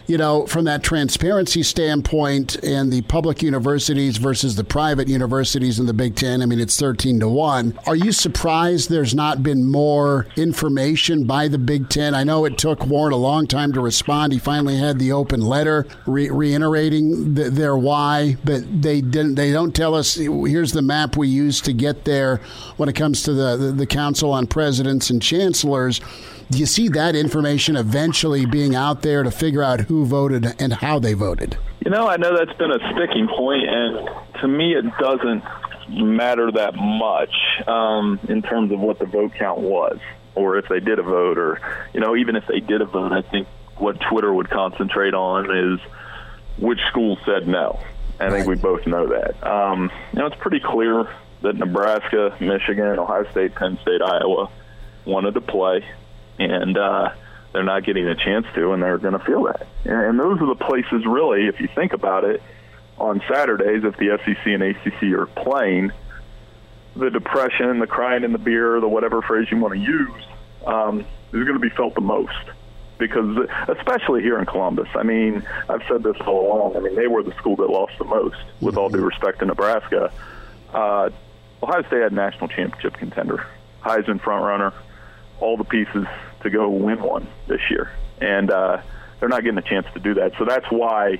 you know, from that transparency standpoint and the public universities versus the private universities in the Big Ten, I mean, it's 13 to 1. Are you surprised there's not been more information by the Big Ten? I know it took Warren a long time to respond. He finally had the open letter re- reiterating the, their why, but they didn't. They don't tell us here's the map we use to get there when it comes to the, the, the Council on Presidents and Chancellors. Do you see that information eventually being out there to figure out who voted and how they voted? You know, I know that's been a sticking point, and to me, it doesn't matter that much um, in terms of what the vote count was, or if they did a vote, or you know, even if they did a vote. I think what Twitter would concentrate on is which school said no. I think we both know that. Um, you know, it's pretty clear that Nebraska, Michigan, Ohio State, Penn State, Iowa wanted to play and uh, they're not getting a chance to, and they're going to feel that. And those are the places, really, if you think about it, on Saturdays, if the SEC and ACC are playing, the depression, the crying in the beer, the whatever phrase you want to use, um, is going to be felt the most. Because, especially here in Columbus, I mean, I've said this all along. I mean, they were the school that lost the most, with all due respect to Nebraska. Uh, Ohio State had a national championship contender, Heisman frontrunner, all the pieces to go win one this year, and uh, they're not getting a chance to do that. So that's why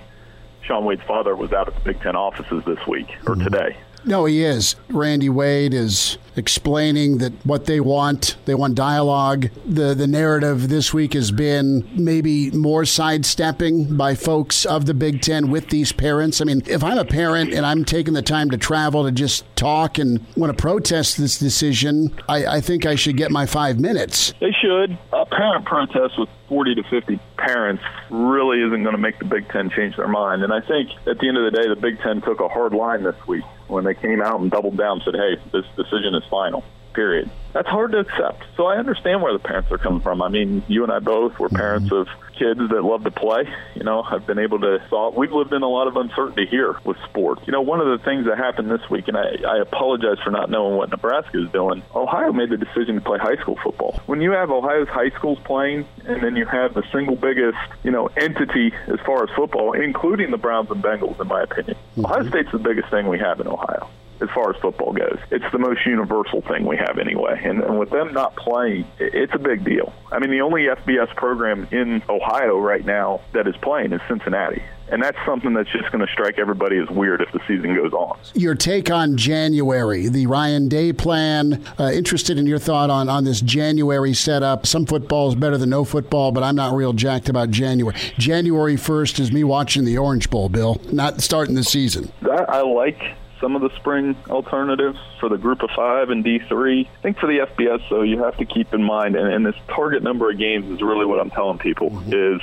Shaun Wade's father was out at the Big Ten offices this week or mm-hmm. today. No, he is. Randy Wade is explaining that what they want, they want dialogue. The the narrative this week has been maybe more sidestepping by folks of the Big Ten with these parents. I mean, if I'm a parent and I'm taking the time to travel to just talk and want to protest this decision, I, I think I should get my five minutes. They should. A parent protest with 40 to 50 parents really isn't going to make the Big Ten change their mind. And I think at the end of the day, the Big Ten took a hard line this week when they came out and doubled down, and said, "Hey, this decision is final." Period. That's hard to accept. So I understand where the parents are coming from. I mean, you and I both were parents of kids that love to play. You know, I've been able to we've lived in a lot of uncertainty here with sports. You know, one of the things that happened this week, and I, I apologize for not knowing what Nebraska is doing. Ohio made the decision to play high school football. When you have Ohio's high schools playing, and then you have the single biggest, you know, entity as far as football, including the Browns and Bengals, in my opinion, mm-hmm. Ohio State's the biggest thing we have in Ohio as far as football goes. It's the most universal thing we have anyway. And, and with them not playing, it's a big deal. I mean, the only FBS program in Ohio right now that is playing is Cincinnati. And that's something that's just going to strike everybody as weird if the season goes on. Your take on January, the Ryan Day plan. Uh, interested in your thought on, on this January setup. Some football is better than no football, but I'm not real jacked about January. January 1st is me watching the Orange Bowl, Bill, not starting the season. That I like some of the spring alternatives for the group of five and D3. I think for the FBS, though, you have to keep in mind, and, and this target number of games is really what I'm telling people, mm-hmm. is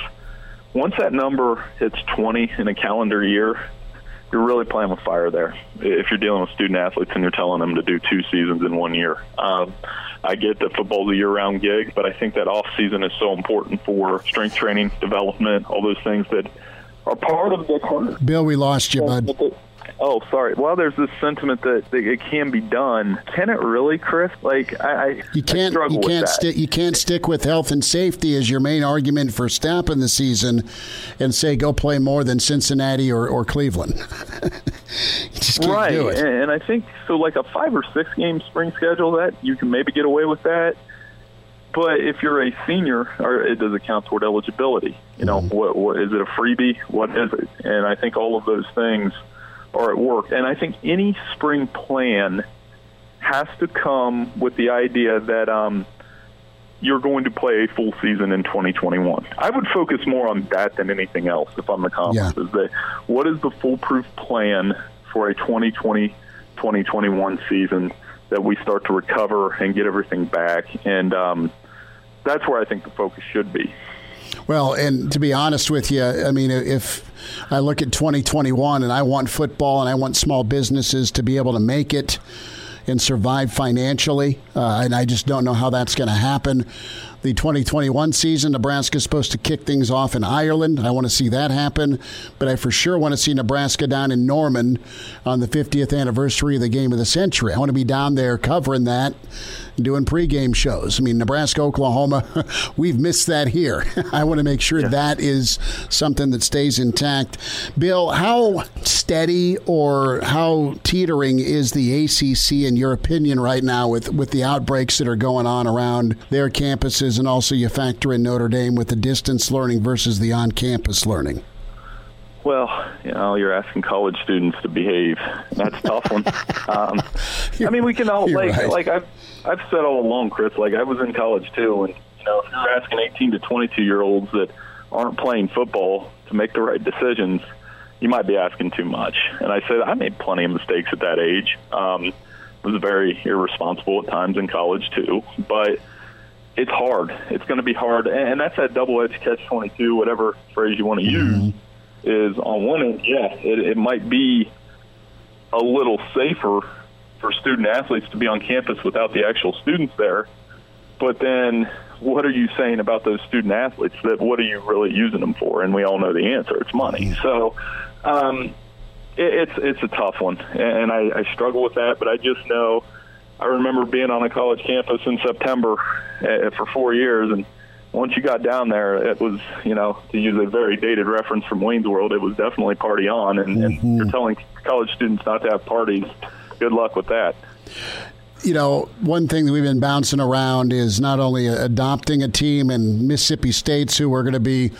once that number hits 20 in a calendar year, you're really playing with fire there. If you're dealing with student athletes and you're telling them to do two seasons in one year, um, I get that football's a year-round gig, but I think that off season is so important for strength training, development, all those things that are part of the. Bill, we lost you, bud. Oh, sorry. Well, there's this sentiment that, that it can be done. Can it really, Chris? Like I, I you can't I you can't stick you can't stick with health and safety as your main argument for stopping the season, and say go play more than Cincinnati or, or Cleveland. [laughs] right, And, and I think so. Like a five or six game spring schedule, that you can maybe get away with that. But if you're a senior, or it does it count toward eligibility? You know, mm-hmm. what, what is it a freebie? What is it? And I think all of those things are at work. And I think any spring plan has to come with the idea that um, you're going to play a full season in 2021. I would focus more on that than anything else if I'm the conference. Yeah. Is that what is the foolproof plan for a 2020 2021 season that we start to recover and get everything back and um, that's where I think the focus should be. Well, and to be honest with you, I mean, if I look at 2021 and I want football and I want small businesses to be able to make it and survive financially, uh, and I just don't know how that's going to happen the 2021 season. Nebraska is supposed to kick things off in Ireland. I want to see that happen, but I for sure want to see Nebraska down in Norman on the 50th anniversary of the game of the century. I want to be down there covering that, doing pregame shows. I mean, Nebraska, Oklahoma, [laughs] we've missed that here. [laughs] I want to make sure yeah. that is something that stays intact. Bill, how steady or how teetering is the ACC in your opinion right now with with the outbreaks that are going on around their campuses? and also you factor in Notre Dame with the distance learning versus the on-campus learning. Well, you know, you're asking college students to behave. That's a tough one. Um, [laughs] I mean, we can all like right. like I've I've said all along, Chris. Like I was in college too, and you know, if you're asking 18 to 22 year olds that aren't playing football to make the right decisions, you might be asking too much. And I said I made plenty of mistakes at that age. Um, was very irresponsible at times in college too, but it's hard. It's going to be hard, and that's that double-edged catch-22, whatever phrase you want to use. Mm-hmm. Is on one end, yeah, it, it might be a little safer for student athletes to be on campus without the actual students there. But then, what are you saying about those student athletes? That what are you really using them for? And we all know the answer: it's money. So, um, it, it's it's a tough one, and I, I struggle with that. But I just know I remember being on a college campus in September uh, for four years, and once you got down there, it was, you know, to use a very dated reference from Wayne's World, it was definitely party on. And, mm-hmm. and you're telling college students not to have parties. Good luck with that you know, one thing that we've been bouncing around is not only adopting a team in Mississippi State's who we're going to be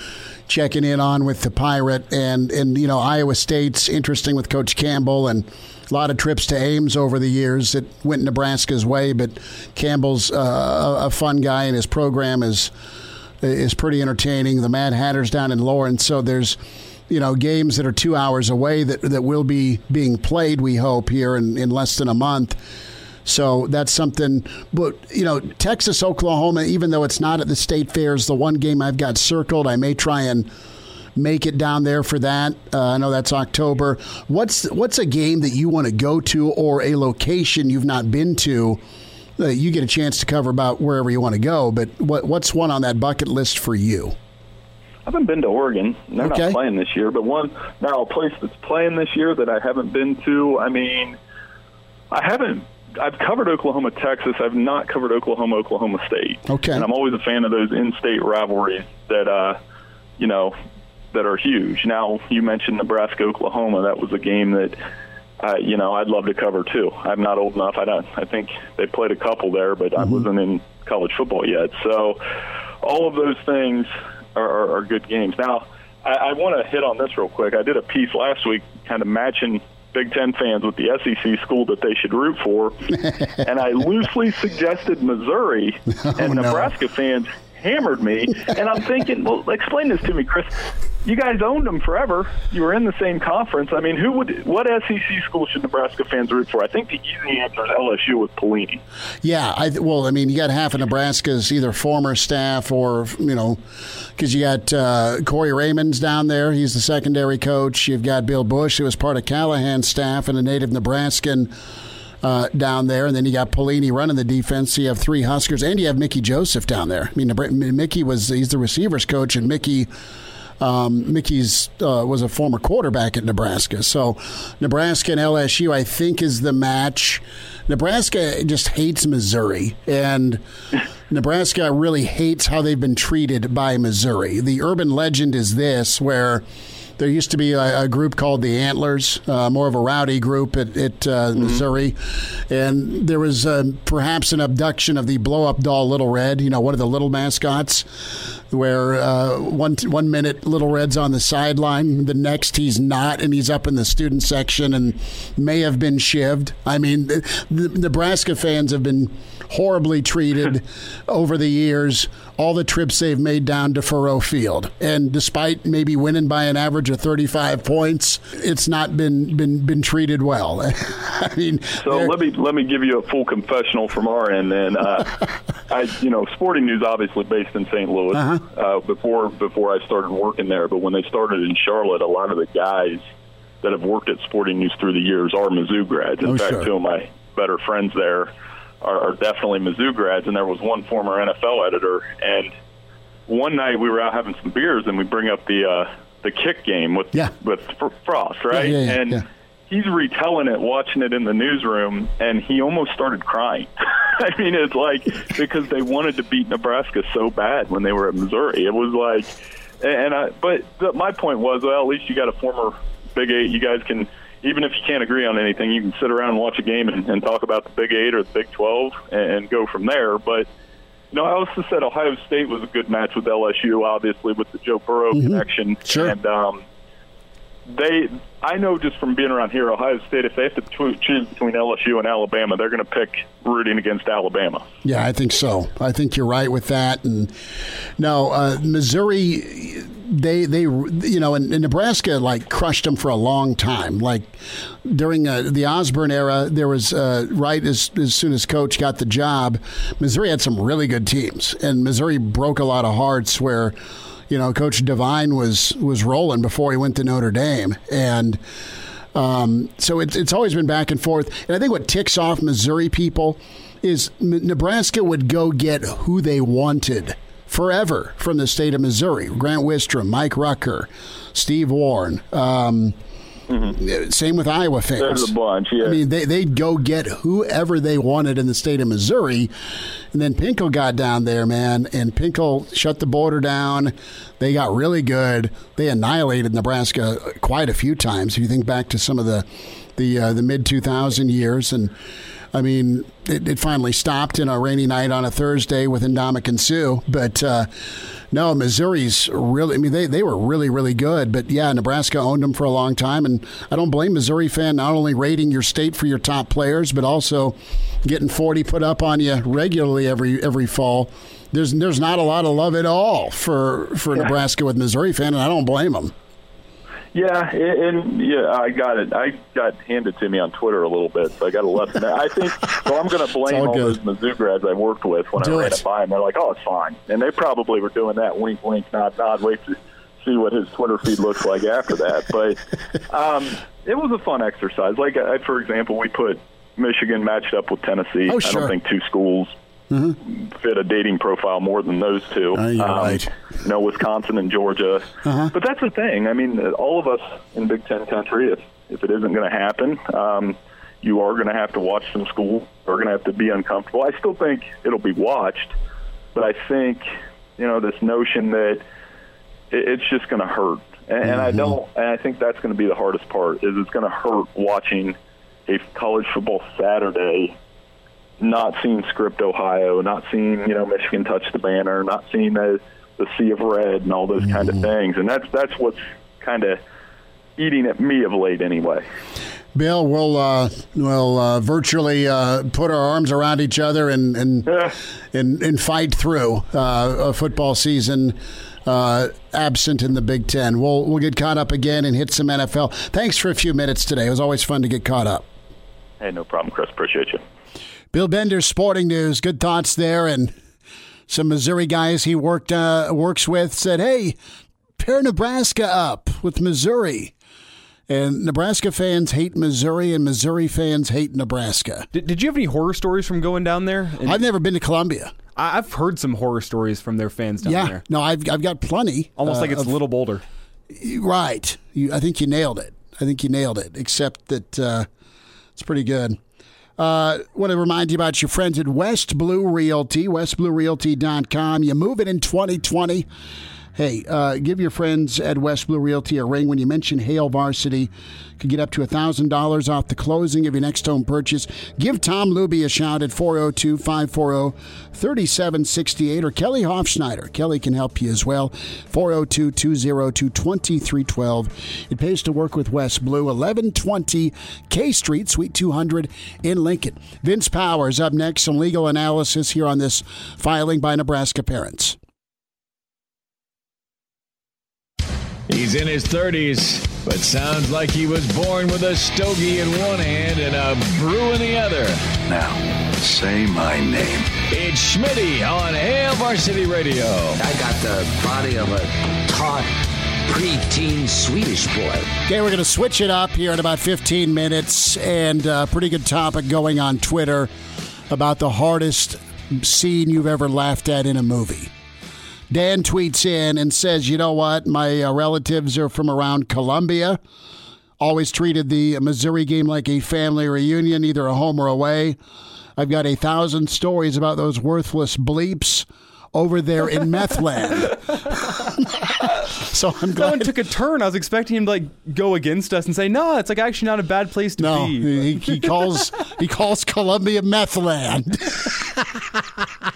checking in on with the Pirate, and and you know Iowa State's interesting with Coach Campbell, and a lot of trips to Ames over the years that went Nebraska's way. But Campbell's uh, a fun guy, and his program is is pretty entertaining. The Mad Hatters down in Lawrence, so there's you know games that are two hours away that that will be being played. We hope here in, in less than a month. So that's something. But you know, Texas, Oklahoma, even though it's not at the state fairs, the one game I've got circled, I may try and make it down there for that. Uh, I know that's October. What's what's a game that you want to go to or a location you've not been to? Uh, you get a chance to cover about wherever you want to go, but what, what's one on that bucket list for you? I haven't been to Oregon. They're okay. not playing this year, but one now a place that's playing this year that I haven't been to. I mean, I haven't. I've covered Oklahoma, Texas. I've not covered Oklahoma, Oklahoma State. Okay. And I'm always a fan of those in-state rivalries that, uh, you know, that are huge. Now, you mentioned Nebraska, Oklahoma. That was a game that, uh, you know, I'd love to cover too. I'm not old enough. I don't. I think they played a couple there, but mm-hmm. I wasn't in college football yet. So, all of those things are, are, are good games. Now, I, I want to hit on this real quick. I did a piece last week, kind of matching Big Ten fans with the SEC school that they should root for, [laughs] and I loosely suggested Missouri, [laughs] oh, and Nebraska no. fans hammered me. And I'm thinking, well, explain this to me, Chris you guys owned them forever. You were in the same conference. I mean, who would what SEC school should Nebraska fans root for? I think the easy answer is LSU with Pelini. Yeah, I, well, I mean, you got half of Nebraska's either former staff or you know, because you got uh, Corey Raymond's down there. He's the secondary coach. You've got Bill Bush, who was part of Callahan's staff and a native Nebraskan. Uh, down there, and then you got Pelini running the defense. So you have three Huskers, and you have Mickey Joseph down there. I mean, Mickey was he's the receivers coach, and Mickey um, Mickey's uh, was a former quarterback at Nebraska. So Nebraska and LSU, I think, is the match. Nebraska just hates Missouri, and Nebraska really hates how they've been treated by Missouri. The urban legend is this, where there used to be a, a group called the Antlers, uh, more of a rowdy group at, at uh, mm-hmm. Missouri, and there was uh, perhaps an abduction of the blow-up doll Little Red. You know, one of the little mascots, where uh, one one minute Little Red's on the sideline, the next he's not, and he's up in the student section and may have been shivved. I mean, the, the Nebraska fans have been horribly treated [laughs] over the years, all the trips they've made down to Faurot Field. And despite maybe winning by an average of 35 points, it's not been been been treated well. [laughs] I mean, so let me let me give you a full confessional from our end. Then uh, [laughs] I, you know, Sporting News obviously based in St. Louis Uh-huh. uh, before before I started working there. But when they started in Charlotte, a lot of the guys that have worked at Sporting News through the years are Mizzou grads. In Oh, fact, sure. two of my better friends there are, are definitely Mizzou grads, and there was one former NFL editor. And one night we were out having some beers, and we bring up the uh, the kick game with Yeah. with Fr- Frost, right? yeah, yeah, and he's retelling it, watching it in the newsroom, and he almost started crying. [laughs] I mean, it's like because they wanted to beat Nebraska so bad when they were at Missouri. It was like, and I, but the, my point was, well, at least you got a former Big Eight. You guys can, even if you can't agree on anything, you can sit around and watch a game and, and talk about the Big Eight or the Big Twelve and, and go from there. But you know, I also said Ohio State was a good match with LSU, obviously with the Joe Burrow connection. Sure. And um, they, I know just from being around here, Ohio State, if they have to choose between LSU and Alabama, they're going to pick rooting against Alabama. Yeah, I think so. I think you're right with that. And no, uh, Missouri, they they you know, and, and Nebraska like crushed them for a long time. Like during uh, the Osborne era, there was uh, right as as soon as coach got the job, Missouri had some really good teams, and Missouri broke a lot of hearts where. You know, Coach Devine was was rolling before he went to Notre Dame, and um, so it's it's always been back and forth. And I think what ticks off Missouri people is Nebraska would go get who they wanted forever from the state of Missouri. Grant Wistrom, Mike Rucker, Steve Warren. Um, Same with Iowa fans. There's a bunch, yeah. I mean, they, they'd go get whoever they wanted in the state of Missouri. And then Pinkel got down there, man, and Pinkel shut the border down. They got really good. They annihilated Nebraska quite a few times. If you think back to some of the the uh, the mid 2000 years, and I mean, it, it finally stopped in a rainy night on a Thursday with Ndamukong Suh. But uh, no, Missouri's really. I mean, they, they were really really good. But yeah, Nebraska owned them for a long time, and I don't blame Missouri fan not only rating your state for your top players, but also getting 40 put up on you regularly every every fall. There's there's not a lot of love at all for for Nebraska with Missouri fan, and I don't blame them. Yeah, and, and yeah, I got it. I got handed to me on Twitter a little bit, so I got a lesson there. I think so. I'm going to blame all all, those Mizzou grads I worked with when Do I ran it. it by them. They're like, "Oh, it's fine," and they probably were doing that wink, wink, nod, nod. Wait to see what his Twitter feed looks like after that. But um, it was a fun exercise. Like, I, for example, we put Michigan matched up with Tennessee. Oh, sure. I don't think two schools fit a dating profile more than those two. Uh, you're Um, right. You know, Wisconsin and Georgia. Uh-huh. But that's the thing. I mean, all of us in Big Ten country, if if it isn't going to happen, um, you are going to have to watch some schools. Are going to have to be uncomfortable. I still think it'll be watched, but I think you know this notion that it, it's just going to hurt, and, and I don't. And I think that's going to be the hardest part. Is it's going to hurt watching a college football Saturday not seeing script Ohio, not seeing you know Michigan touch the banner, not seeing the the sea of red and all those kind of things, and that's that's what's kind of eating at me of late anyway. Bill, we'll uh, we'll uh, virtually uh, put our arms around each other and and Yeah. and, and fight through uh, a football season uh, absent in the Big Ten. We'll we'll get caught up again and hit some NFL. Thanks for a few minutes today. It was always fun to get caught up. Hey, no problem, Chris. Appreciate you. Bill Bender, Sporting News. Good thoughts there, and some Missouri guys he worked uh, works with said, "Hey, pair Nebraska up with Missouri." And Nebraska fans hate Missouri, and Missouri fans hate Nebraska. Did, did you have any horror stories from going down there? And I've never been to Columbia. I- I've heard some horror stories from their fans down yeah, there. no, I've I've got plenty. Almost uh, like it's of- a little bolder. right. You, I think you nailed it. I think you nailed it. Except that uh, it's pretty good. Uh, want to remind you about your friends at West Blue Realty, westbluerealty.com. You move it in 2020. Hey, uh, give your friends at West Blue Realty a ring when you mention Hail Varsity. Could get up to $1,000 off the closing of your next home purchase. Give Tom Luby a shout at 402 540 3768 or Kelly Hofschneider. Kelly can help you as well. 402 202 2312. It pays to work with West Blue, 1120 K Street, Suite 200 in Lincoln. Vince Powers up next. Some legal analysis here on this filing by Nebraska parents. He's in his 30s, but sounds like he was born with a stogie in one hand and a brew in the other. Now, Say my name. It's Schmitty on Hail Varsity Radio. I got the body of a taut, preteen Swedish boy. Okay, we're going to switch it up here in about 15 minutes, and a pretty good topic going on Twitter about the hardest scene you've ever laughed at in a movie. Dan tweets in and says, You know what? My uh, relatives are from around Columbia. Always treated the Missouri game like a family reunion, either a home or away. I've got a thousand stories about those worthless bleeps over there in Methland. [laughs] so I'm going. That one glad. took a turn. I was expecting him to like go against us and say, "No, it's like actually not a bad place to No, be." he, he calls he calls Columbia meth land. [laughs]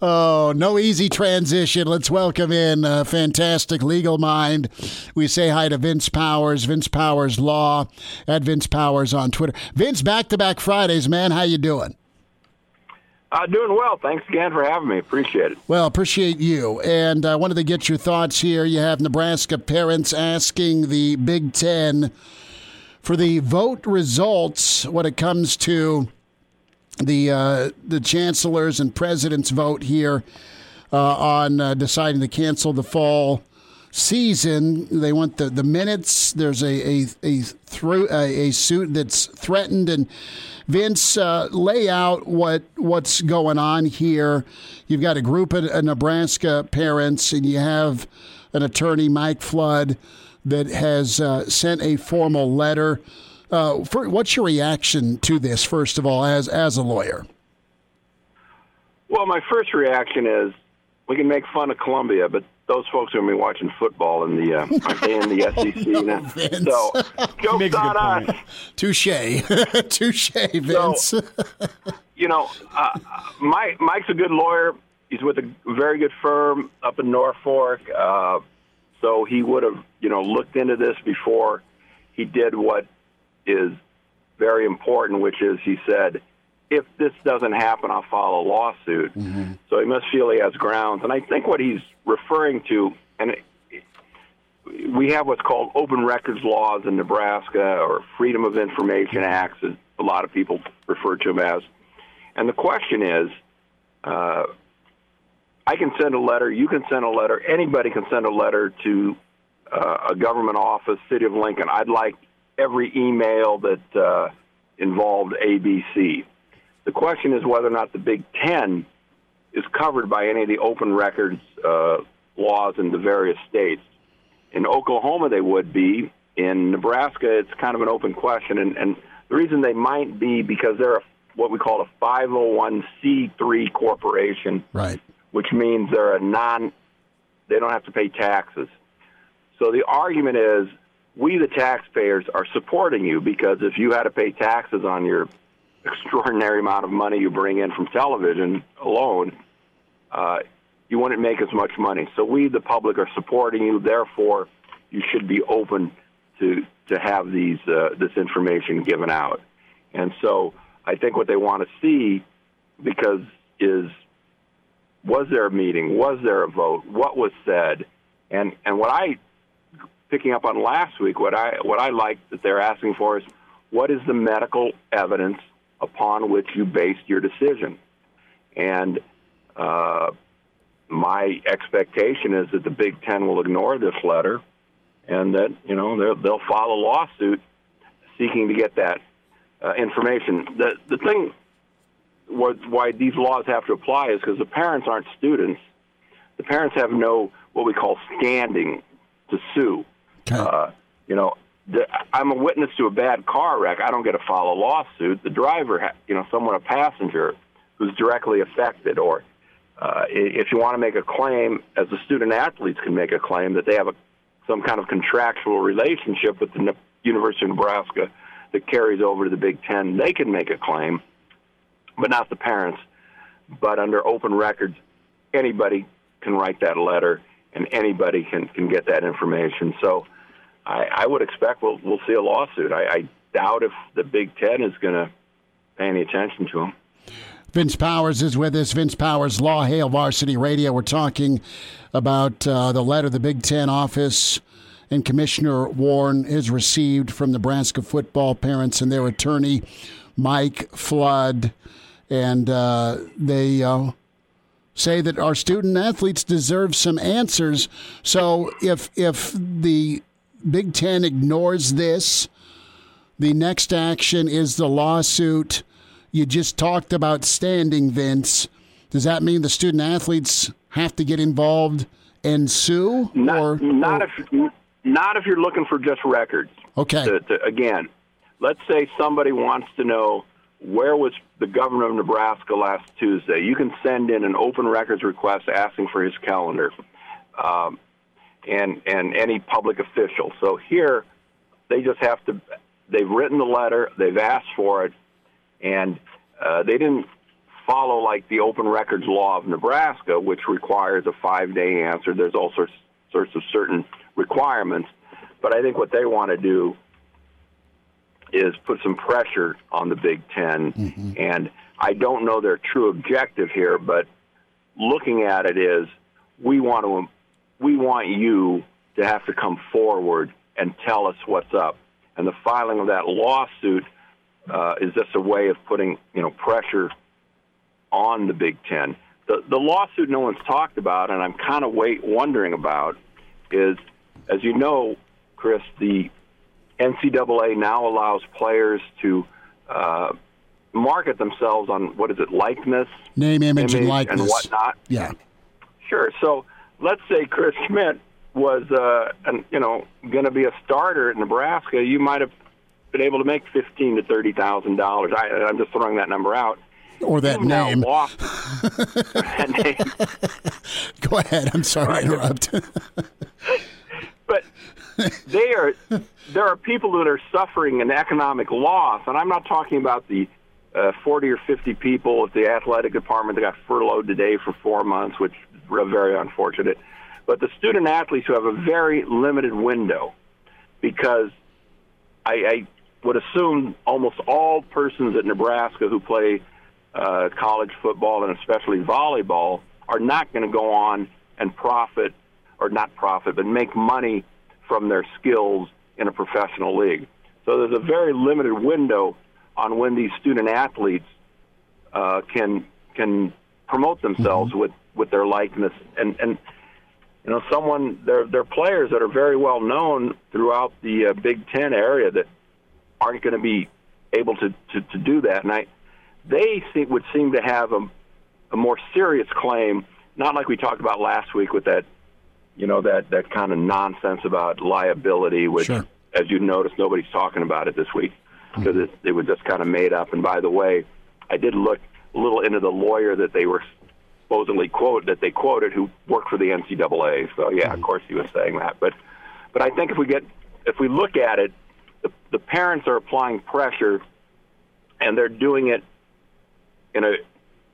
Oh, no easy transition. Let's welcome in a fantastic legal mind. We say hi to Vince Powers, Vince Powers Law, at Vince Powers on Twitter. Vince, back to back Fridays, man. How you doing? Uh, doing well. Thanks again for having me. Appreciate it. Well, appreciate you. And I wanted to get your thoughts here. You have Nebraska parents asking the Big Ten for the vote results when it comes to the uh, the chancellors and presidents vote here uh, on uh, deciding to cancel the fall season. They want the, the minutes. There's a a a, through, a, a suit that's threatened and. Vince, uh, lay out what what's going on here. You've got a group of, of Nebraska parents, and you have an attorney, Mike Flood, that has uh, sent a formal letter. Uh, for, what's your reaction to this, first of all, as as a lawyer? Well, my first reaction is we can make fun of Columbia, but those folks are going to be watching football in the uh, [laughs] in the SEC now. Vince. So jokes on us. Touche, [laughs] touche, Vince. [laughs] You know, uh, Mike Mike's a good lawyer. He's with a very good firm up in Norfolk. Uh, so he would have, you know, looked into this before he did what is very important, which is he said, if this doesn't happen, I'll file a lawsuit. So he must feel he has grounds. And I think what he's referring to, and it, we have what's called open records laws in Nebraska or Freedom of Information Acts, as a lot of people refer to them as. And the question is, uh, I can send a letter, you can send a letter, anybody can send a letter to uh, a government office, City of Lincoln. I'd like every email that uh, involved ABC. The question is whether or not the Big Ten is covered by any of the open records uh, laws in the various states. In Oklahoma, they would be. In Nebraska, it's kind of an open question, and, and the reason they might be because they're a, what we call a 501c3 corporation right. which means they're a non they don't have to pay taxes. So the argument is we the taxpayers are supporting you because if you had to pay taxes on your extraordinary amount of money you bring in from television alone, uh, you wouldn't make as much money. So we the public are supporting you, therefore you should be open to to have these uh, this information given out. And so I think what they want to see because is was there a meeting? Was there a vote? What was said? And and what I picking up on last week, what I what I like that they're asking for is what is the medical evidence upon which you based your decision? And uh, my expectation is that the Big Ten will ignore this letter, and that you know they'll, file a lawsuit seeking to get that uh, information. The the thing what, why these laws have to apply is because the parents aren't students. The parents have no what we call standing to sue. Uh, you know, the, I'm a witness to a bad car wreck. I don't get to file a lawsuit. The driver, ha- you know, someone a passenger who's directly affected, or uh, if you want to make a claim, as the student athletes can make a claim that they have a, some kind of contractual relationship with the Ne- University of Nebraska that carries over to the Big Ten, they can make a claim but not the parents. But under open records, anybody can write that letter, and anybody can can get that information. So, I, I would expect we'll we'll see a lawsuit. I, I doubt if the Big Ten is going to pay any attention to them. Vince Powers is with us. Vince Powers, Law Hail Varsity Radio. We're talking about uh, the letter the Big Ten office and Commissioner Warren has received from Nebraska football parents and their attorney, Mike Flood. And uh, they uh, say that our student athletes deserve some answers. So if, if the Big Ten ignores this, the next action is the lawsuit. You just talked about standing, Vince. Does that mean the student athletes have to get involved and sue? Not, or not or, if not if you're looking for just records. Okay. To, to, again, let's say somebody wants to know where was the governor of Nebraska last Tuesday. You can send in an open records request asking for his calendar, um, and and any public official. So here, they just have to. They've written the letter. They've asked for it, and uh, they didn't follow like the open records law of Nebraska, which requires a five day answer. There's all sorts sorts of certain requirements, but I think what they want to do is put some pressure on the Big 10 mm-hmm. and I don't know their true objective here, but looking at it is we want to we want you to have to come forward and tell us what's up. And the filing of that lawsuit uh, is just a way of putting you know pressure on the Big Ten. The, the lawsuit no one's talked about, and I'm kind of wait, wondering about, is, as you know, Chris, the NCAA now allows players to uh, market themselves on what is it, likeness, name, image, and likeness, and whatnot. Yeah, sure. So let's say Chris Schmitz was, uh, an, you know, going to be a starter at Nebraska. You might have been able to make fifteen to thirty thousand dollars. I'm just throwing that number out or that name. [laughs] That name. Go ahead. I'm sorry to interrupt. [laughs] but they are there are people that are suffering an economic loss, and I'm not talking about the uh, 40 or 50 people at the athletic department that got furloughed today for four months, which very unfortunate. But the student athletes who have a very limited window, because I, I would assume almost all persons at Nebraska who play uh, college football and especially volleyball are not going to go on and profit, or not profit, but make money from their skills in a professional league. So there's a very limited window on when these student athletes uh, can can promote themselves mm-hmm. with, with their likeness and and you know someone they're they're players that are very well known throughout the uh, Big Ten area that aren't going to be able to, to to do that and I they seem, would seem to have a, a more serious claim, not like we talked about last week with that, you know, that, that kind of nonsense about liability, which, sure. as you noticed, nobody's talking about it this week because mm-hmm. it, it was just kind of made up. And by the way, I did look a little into the lawyer that they were supposedly quote that they quoted who worked for the NCAA. So yeah, mm-hmm. of course he was saying that. But but I think if we get if we look at it, the, the parents are applying pressure, and they're doing it in a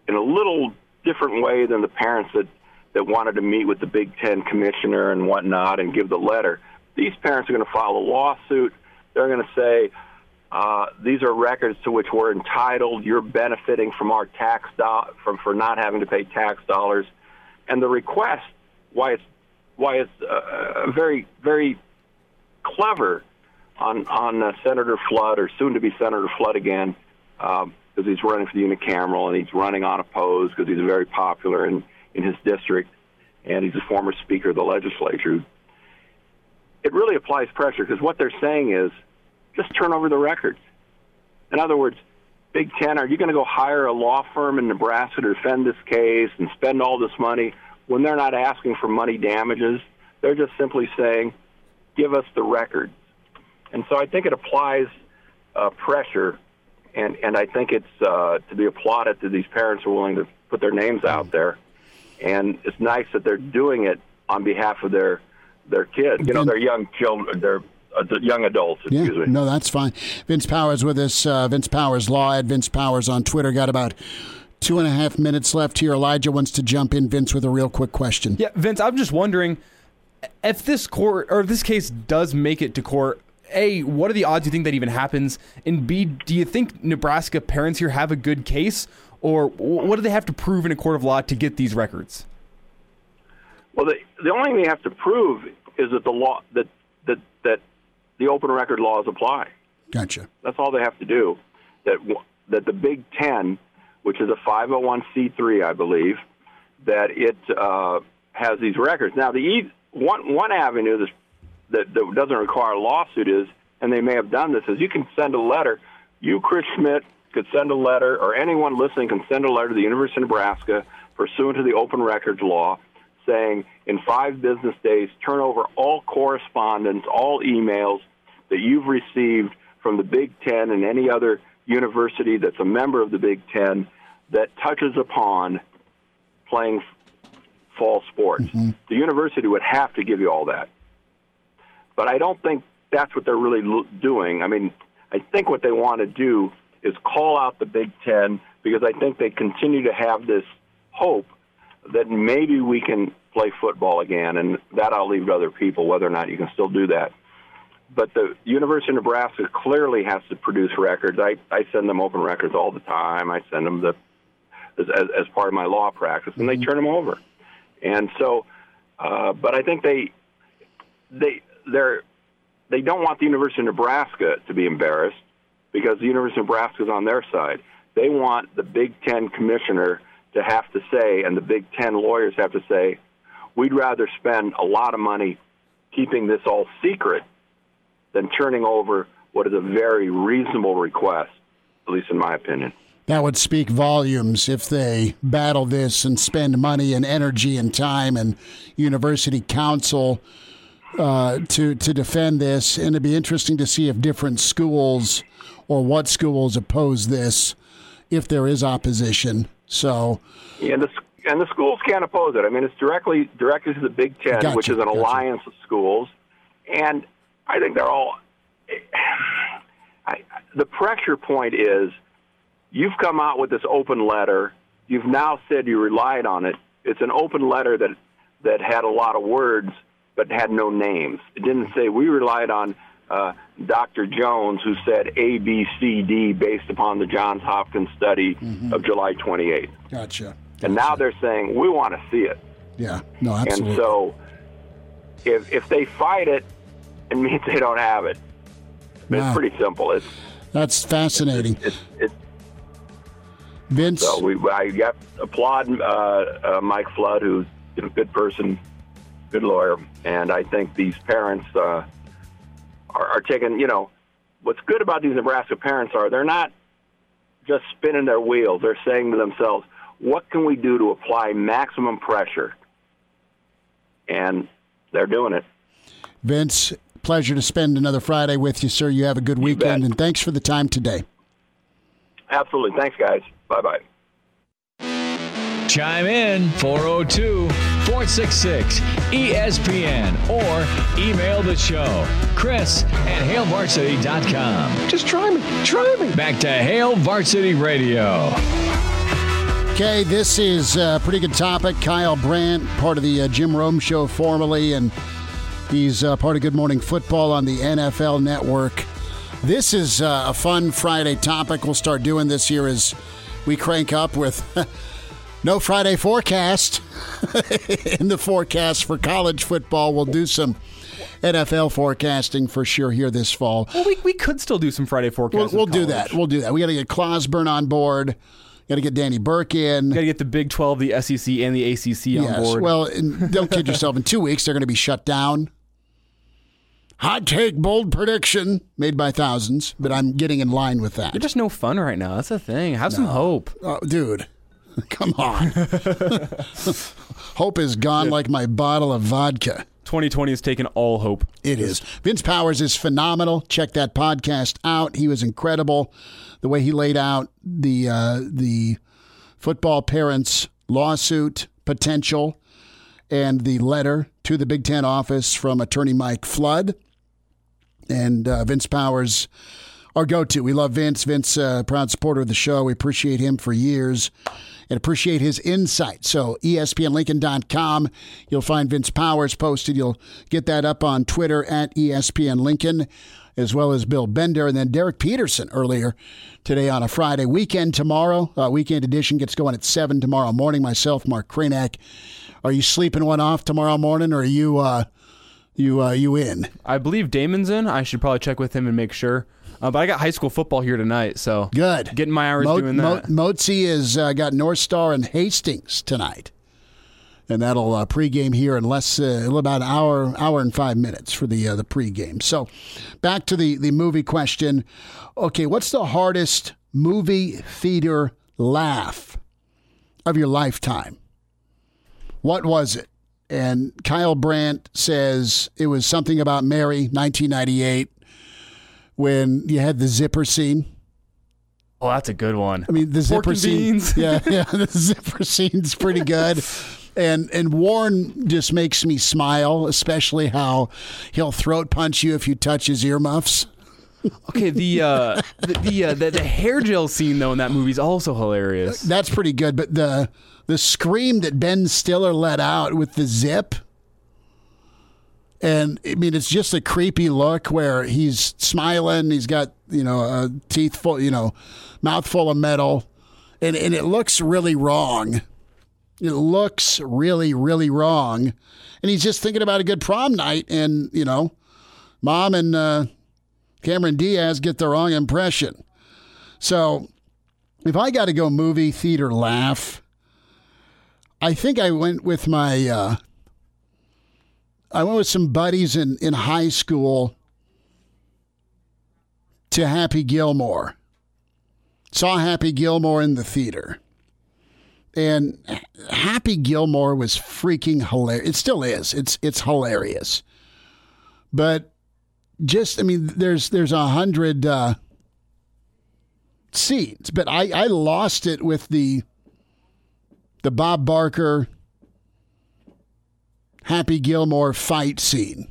in a little different way than the parents that that wanted to meet with the Big Ten commissioner and whatnot and give the letter. These parents are going to file a lawsuit. They're going to say uh, these are records to which we're entitled. You're benefiting from our tax do- from for not having to pay tax dollars, and the request why it's why it's uh, very very clever on on uh, Senator Flood or soon to be Senator Flood again. Um, because he's running for the unicameral and he's running unopposed because he's very popular in, in his district and he's a former speaker of the legislature. It really applies pressure because what they're saying is just turn over the records. In other words, Big Ten, are you going to go hire a law firm in Nebraska to defend this case and spend all this money when they're not asking for money damages? They're just simply saying, give us the records. And so I think it applies uh, pressure and and I think it's uh, to be applauded that these parents are willing to put their names out there, and it's nice that they're doing it on behalf of their their kids. You know, their young children, their young adults. Excuse yeah, me. No, that's fine. Vince Powers with us. Uh, Vince Powers Law at Vince Powers on Twitter. Got about two and a half minutes left here. Elijah wants to jump in. Vince with a real quick question. Yeah, Vince, I'm just wondering if this court or if this case does make it to court a, what are the odds you think that even happens? And B, do you think Nebraska parents here have a good case, or what do they have to prove in a court of law to get these records? Well, the the only thing they have to prove is that the law that that the open record laws apply. Gotcha. That's all they have to do. That that the Big Ten, which is a 501c3, I believe, that it uh, has these records. Now, the e- one one avenue that, that that doesn't require a lawsuit is, and they may have done this, is you can send a letter. You, Chris Schmitz, could send a letter, or anyone listening can send a letter to the University of Nebraska pursuant to the open records law saying in five business days, turn over all correspondence, all emails that you've received from the Big Ten and any other university that's a member of the Big Ten that touches upon playing fall sports. Mm-hmm. The university would have to give you all that. But I don't think that's what they're really doing. I mean, I think what they want to do is call out the Big Ten because I think they continue to have this hope that maybe we can play football again, and that I'll leave to other people whether or not you can still do that. But the University of Nebraska clearly has to produce records. I, I send them open records all the time. I send them the as, as part of my law practice, and they mm-hmm. turn them over. And so, uh, but I think they they they're they don't want the University of Nebraska to be embarrassed because the University of Nebraska is on their side. They want the Big Ten commissioner to have to say, and the Big Ten lawyers have to say, we'd rather spend a lot of money keeping this all secret than turning over what is a very reasonable request, at least in my opinion. That would speak volumes if they battle this and spend money and energy and time and university counsel uh, to to defend this. And it'd be interesting to see if different schools or what schools oppose this, if there is opposition. So, and the and the schools can't oppose it. I mean, it's directly directed to the Big Ten, gotcha, which is an gotcha. alliance of schools, and I think they're all. [sighs] I, the pressure point is, you've come out with this open letter. You've now said you relied on it. It's an open letter that that had a lot of words but had no names. It didn't say we relied on uh, Dr. Jones, who said A, B, C, D based upon the Johns Hopkins study mm-hmm. of July 28th. Gotcha. gotcha. And now they're saying we want to see it. Yeah, no, absolutely. And so, if if they fight it, it means they don't have it. Wow. It's pretty simple. It's that's fascinating. It's, it's, it's Vince. So we, I got applaud uh, uh, Mike Flood, who's a good person, good lawyer, and I think these parents uh, are, are taking. You know, what's good about these Nebraska parents are they're not just spinning their wheels. They're saying to themselves, "What can we do to apply maximum pressure?" And they're doing it. Vince, pleasure to spend another Friday with you, sir. You have a good you weekend, bet. and thanks for the time today. Absolutely. Thanks, guys. Bye bye. Chime in 402 466 ESPN or email the show, Chris at HailVarsity.com. Just try me. Try me. Back to Hail Varsity Radio. Okay, this is a pretty good topic. Kyle Brandt, part of the uh, Jim Rome Show formerly, and he's uh, part of Good Morning Football on the NFL Network. This is uh, a fun Friday topic. We'll start doing this here as we crank up with [laughs] no Friday forecast [laughs] in the forecast for college football. We'll do some NFL forecasting for sure here this fall. Well, we, we could still do some Friday forecast. We'll, we'll do that. We'll do that. We got to get Clausburn on board. Got to get Danny Burke in. Got to get the Big 12, the SEC, and the ACC yes. on board. Well, [laughs] don't kid yourself. In two weeks, they're going to be shut down. Hot take, bold prediction made by thousands, but I'm getting in line with that. You're just no fun right now. That's the thing. Have no. some hope. Oh, dude. [laughs] Come on. [laughs] hope is gone like my bottle of vodka. 2020 has taken all hope. It is. Vince Powers is phenomenal. Check that podcast out. He was incredible. The way he laid out the uh, the football parents lawsuit potential and the letter to the Big Ten office from attorney Mike Flood and uh, Vince Powers, our go to. We love Vince. Vince, uh, proud supporter of the show. We appreciate him for years and appreciate his insight. So, ESPNLincoln.com, you'll find Vince Powers posted. You'll get that up on Twitter at ESPN Lincoln, as well as Bill Bender. And then Derek Peterson earlier today on a Friday. Weekend tomorrow, uh, weekend edition gets going at 7 tomorrow morning. Myself, Mark Kranak. Are you sleeping one off tomorrow morning, or are you. Uh, You uh, you in? I believe Damon's in. I should probably check with him and make sure. Uh, but I got high school football here tonight, so Good. Getting my hours Mo- doing Mo- that. Mozi has uh, got North Star and Hastings tonight, and that'll uh, pregame here in less uh, about an hour hour and five minutes for the uh, the pregame. So, back to the the movie question. Okay, what's the hardest movie theater laugh of your lifetime? What was it? And Kyle Brandt says it was something about Mary, 1998, when you had the zipper scene. oh, that's a good one. I mean, the Pork zipper scene. [laughs] Yeah, yeah, [laughs] the zipper scene's pretty good. And and Warren just makes me smile, especially how he'll throat punch you if you touch his earmuffs. Okay, the uh, the the, uh, the the hair gel scene though in that movie is also hilarious. That's pretty good. But the the scream that Ben Stiller let out with the zip. And I mean, it's just a creepy look where he's smiling. He's got you know a teeth full, you know, mouth full of metal, and and it looks really wrong. It looks really really wrong, and he's just thinking about a good prom night, and you know, mom and uh, Cameron Diaz get the wrong impression. So, if I got to go movie theater laugh, I think I went with my. Uh, I went with some buddies in, in high school to Happy Gilmore. Saw Happy Gilmore in the theater. And Happy Gilmore was freaking hilarious. It still is. It's it's hilarious. But just I mean, there's there's a hundred uh, scenes, but I, I lost it with the the Bob Barker Happy Gilmore fight scene.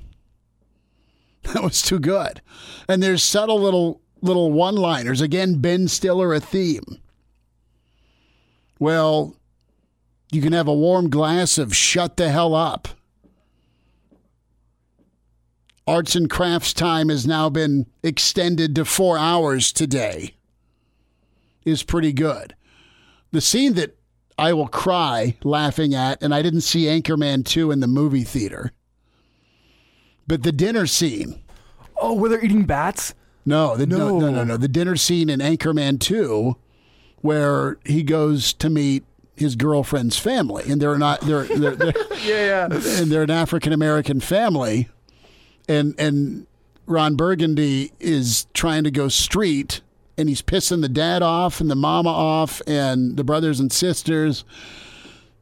That was too good. And there's subtle little little one-liners. Again, Ben Stiller a theme. Well, you can have a warm glass of shut the hell up. Arts and crafts time has now been extended to four hours today. Is pretty good. The scene that I will cry laughing at, and I didn't see Anchorman 2 in the movie theater. But the dinner scene. Oh, where they're eating bats? No, the, no. No. no, no, no, The dinner scene in Anchorman 2 where he goes to meet his girlfriend's family and they're not they're they're, they're [laughs] Yeah, yeah. and they're an African American family and and Ron Burgundy is trying to go street and he's pissing the dad off and the mama off and the brothers and sisters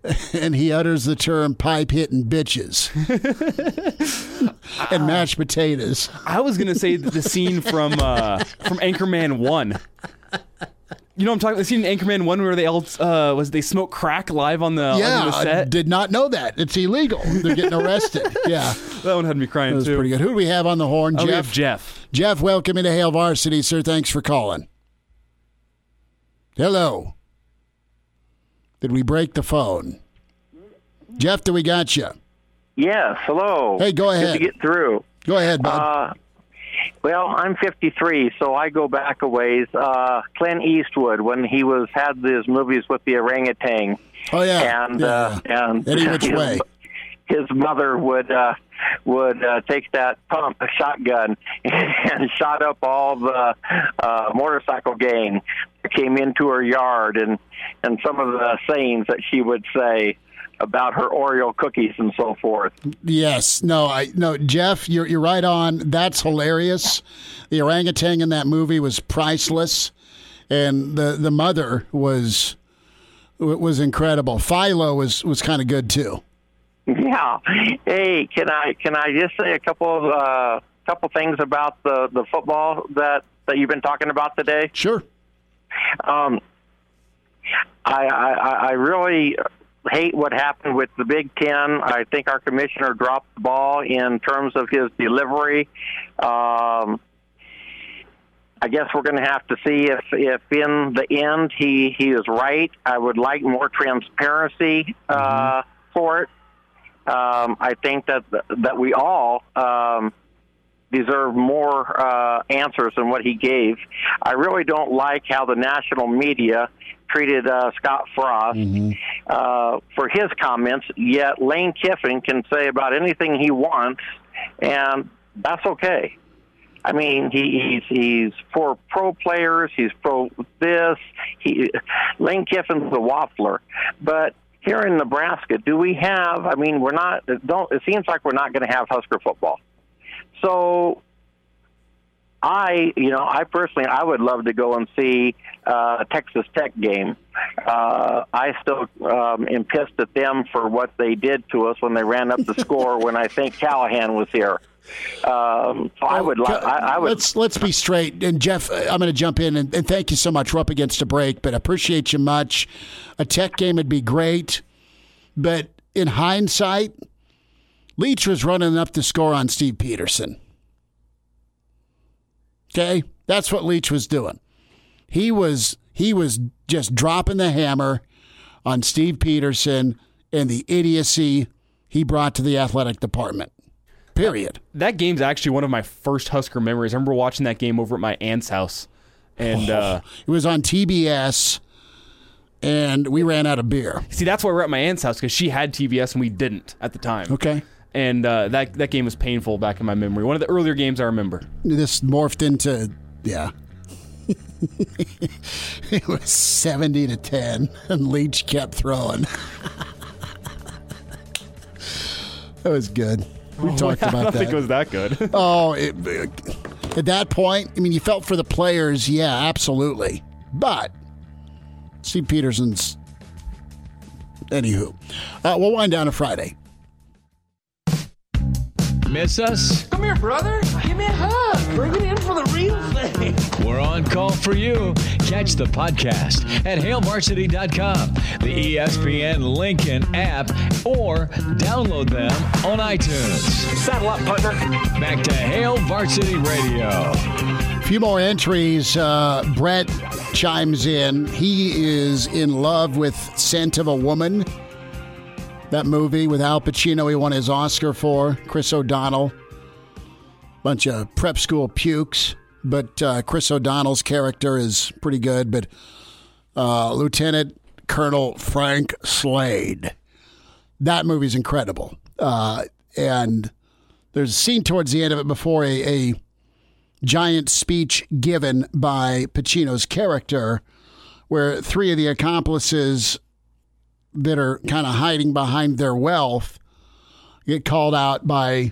[laughs] and he utters the term pipe hitting bitches [laughs] and mashed potatoes. I was gonna say the scene from uh, from Anchorman One. You know, what I'm talking the scene in Anchorman One where they all uh, was they smoke crack live on the on Yeah, the I set. did not know that. It's illegal. They're getting [laughs] arrested. yeah, that one had me crying that was too. pretty good. Who do we have on the horn? Oh, we Jeff. have Jeff. Jeff, welcome into Hail Varsity, sir. Thanks for calling. Hello. Did we break the phone? Jeff, do we got you? Yes, hello. Hey, go ahead. Good to get through. Go ahead, bud. Uh, well, I'm 53, so I go back a ways. Uh, Clint Eastwood, when he was had his movies with the orangutan, oh yeah, and yeah. uh, and [laughs] Any which his, way. his mother would uh, would uh, take that pump a shotgun [laughs] and shot up all the uh, motorcycle gang that came into her yard, and and some of the sayings that she would say about her Oreo cookies and so forth. Yes, no, I no, Jeff, you're you're right on. That's hilarious. The orangutan in that movie was priceless, and the the mother was was incredible. Philo was was kind of good too. Yeah. Hey, can I can I just say a couple of uh, couple things about the the football that that you've been talking about today? Sure. Um, I I, I really hate what happened with the Big Ten. I think our commissioner dropped the ball in terms of his delivery. Um, I guess we're going to have to see if, if in the end he, he is right. I would like more transparency uh, for it. Um, I think that that we all um, deserve more uh, answers than what he gave. I really don't like how the national media treated uh, Scott Frost uh, for his comments. Yet Lane Kiffin can say about anything he wants, and that's okay. I mean, he, he's he's for pro players. He's pro this. He Lane Kiffin's the waffler, but here in Nebraska, do we have? I mean, we're not. Don't. It seems like we're not going to have Husker football. So I, you know, I personally, I would love to go and see uh, a Texas Tech game. Uh, I still um, am pissed at them for what they did to us when they ran up the [laughs] score when I think Callahan was here. Um, so I would, li- I, I would. Let's let's be straight. And Jeff, I'm going to jump in and, and thank you so much. We're up against a break, but appreciate you much. A Tech game would be great, but in hindsight, Leach was running up the score on Steve Pederson. Okay, that's what Leach was doing. He was he was just dropping the hammer on Steve Pederson and the idiocy he brought to the athletic department. Period. That game's actually one of my first Husker memories. I remember watching that game over at my aunt's house, and uh, it was on TBS, and we ran out of beer. see, that's why we're at my aunt's house because she had TBS and we didn't at the time. Okay. And uh, that that game was painful back in my memory. One of the earlier games I remember. This morphed into yeah. [laughs] it was seventy to ten, and Leach kept throwing. [laughs] that was good. We [laughs] talked I about don't that. think it was that good. oh, it, at that point, I mean, you felt for the players, yeah, absolutely. But Steve Pederson's. Anywho, uh, we'll wind down to Friday. Miss us? Come here, brother. Give me a hug. Bring it in for the real thing. We're on call for you. Catch the podcast at hailvarsity.com, the ESPN Lincoln app, or download them on iTunes. Saddle up, partner. Back to Hail Varsity Radio. A few more entries. Uh, Brett chimes in. He is in love with Scent of a Woman. That movie with Al Pacino, he won his Oscar for. Chris O'Donnell. Bunch of prep school pukes. But uh, Chris O'Donnell's character is pretty good. But uh, Lieutenant Colonel Frank Slade. That movie's incredible. Uh, and there's a scene towards the end of it before a, a giant speech given by Pacino's character, where three of the accomplices that are kind of hiding behind their wealth get called out by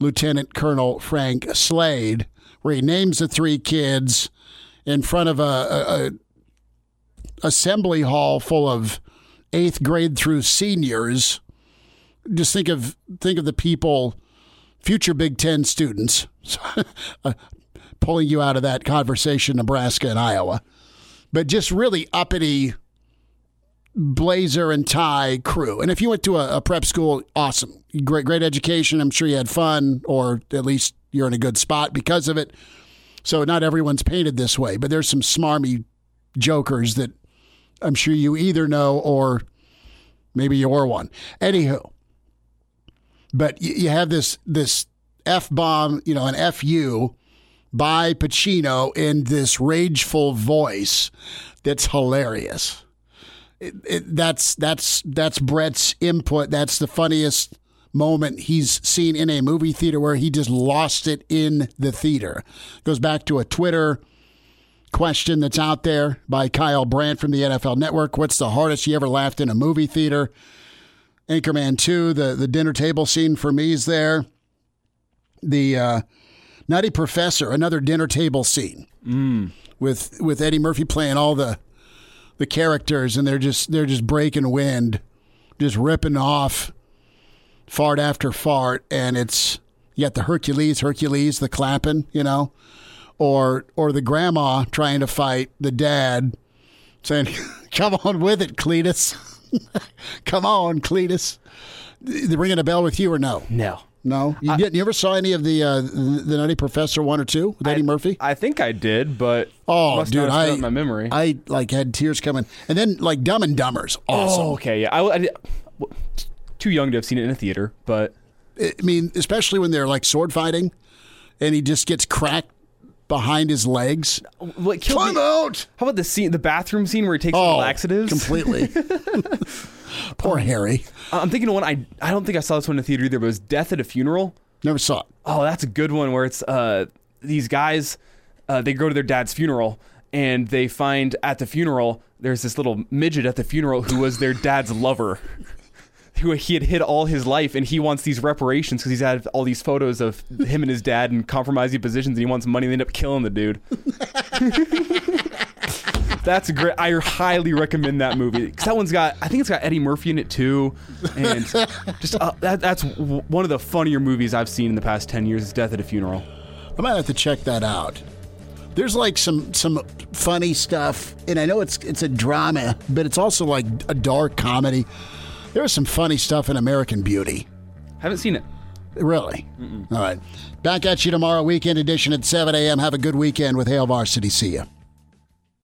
Lieutenant Colonel Frank Slade, where he names the three kids in front of a, a, a assembly hall full of eighth grade through seniors. Just think of think of the people, future Big Ten students, [laughs] uh, pulling you out of that conversation, Nebraska and Iowa, but just really uppity blazer and tie crew. And if you went to a, a prep school, awesome, great great education. I'm sure you had fun, or at least you're in a good spot because of it. So not everyone's painted this way, but there's some smarmy jokers that I'm sure you either know or maybe you're one. Anywho, but you, you have this this f bomb, you know, an fu by Pacino in this rageful voice that's hilarious. It, it, that's that's that's Brett's input. That's the funniest moment he's seen in a movie theater where he just lost it in the theater. Goes back to a Twitter question that's out there by Kyle Brandt from the NFL Network. What's the hardest you ever laughed in a movie theater? Anchorman 2, the, the dinner table scene for me is there. The uh, Nutty Professor, another dinner table scene Mm. with with Eddie Murphy playing all the the characters and they're just they're just breaking wind, just ripping off fart after fart and it's got the Hercules, Hercules, the clapping, you know, or or the grandma trying to fight the dad saying, [laughs] "Come on with it, Cletus. [laughs] Come on, Cletus." They ringing a bell with you or no? No. No, you didn't. You ever saw any of the uh, the Nutty Professor one or two with Eddie Murphy? I think I did, but Oh, dude, I my memory. I like had tears coming, and then like Dumb and Dumber's awesome. Oh, okay, yeah. I, I too young to have seen it in a theater, but I mean, especially when they're like sword fighting, and he just gets cracked behind his legs. what Climb me- out! How about the scene, the bathroom scene where he takes Oh, the laxatives? completely. [laughs] [laughs] Poor Harry. I'm thinking of one. I I don't think I saw this one in the theater either, but it was Death at a Funeral. Never saw it. Oh, that's a good one where it's uh, these guys, uh, they go to their dad's funeral and they find at the funeral, there's this little midget at the funeral who was their dad's [laughs] lover. Who he had hid all his life, and he wants these reparations because he's had all these photos of him and his dad in compromising positions, and he wants money. And they end up killing the dude. [laughs] That's great. I highly recommend that movie because that one's got. I think it's got Eddie Murphy in it too, and just uh, that, that's w- one of the funnier movies I've seen in the past ten years. Is Death at a Funeral. I might have to check that out. There's like some some funny stuff, and I know it's it's a drama, but it's also like a dark comedy. There's some funny stuff in American Beauty. Haven't seen it. Really? All right. Back at you tomorrow, weekend edition at 7 a.m. Have a good weekend with Hail Varsity. See ya.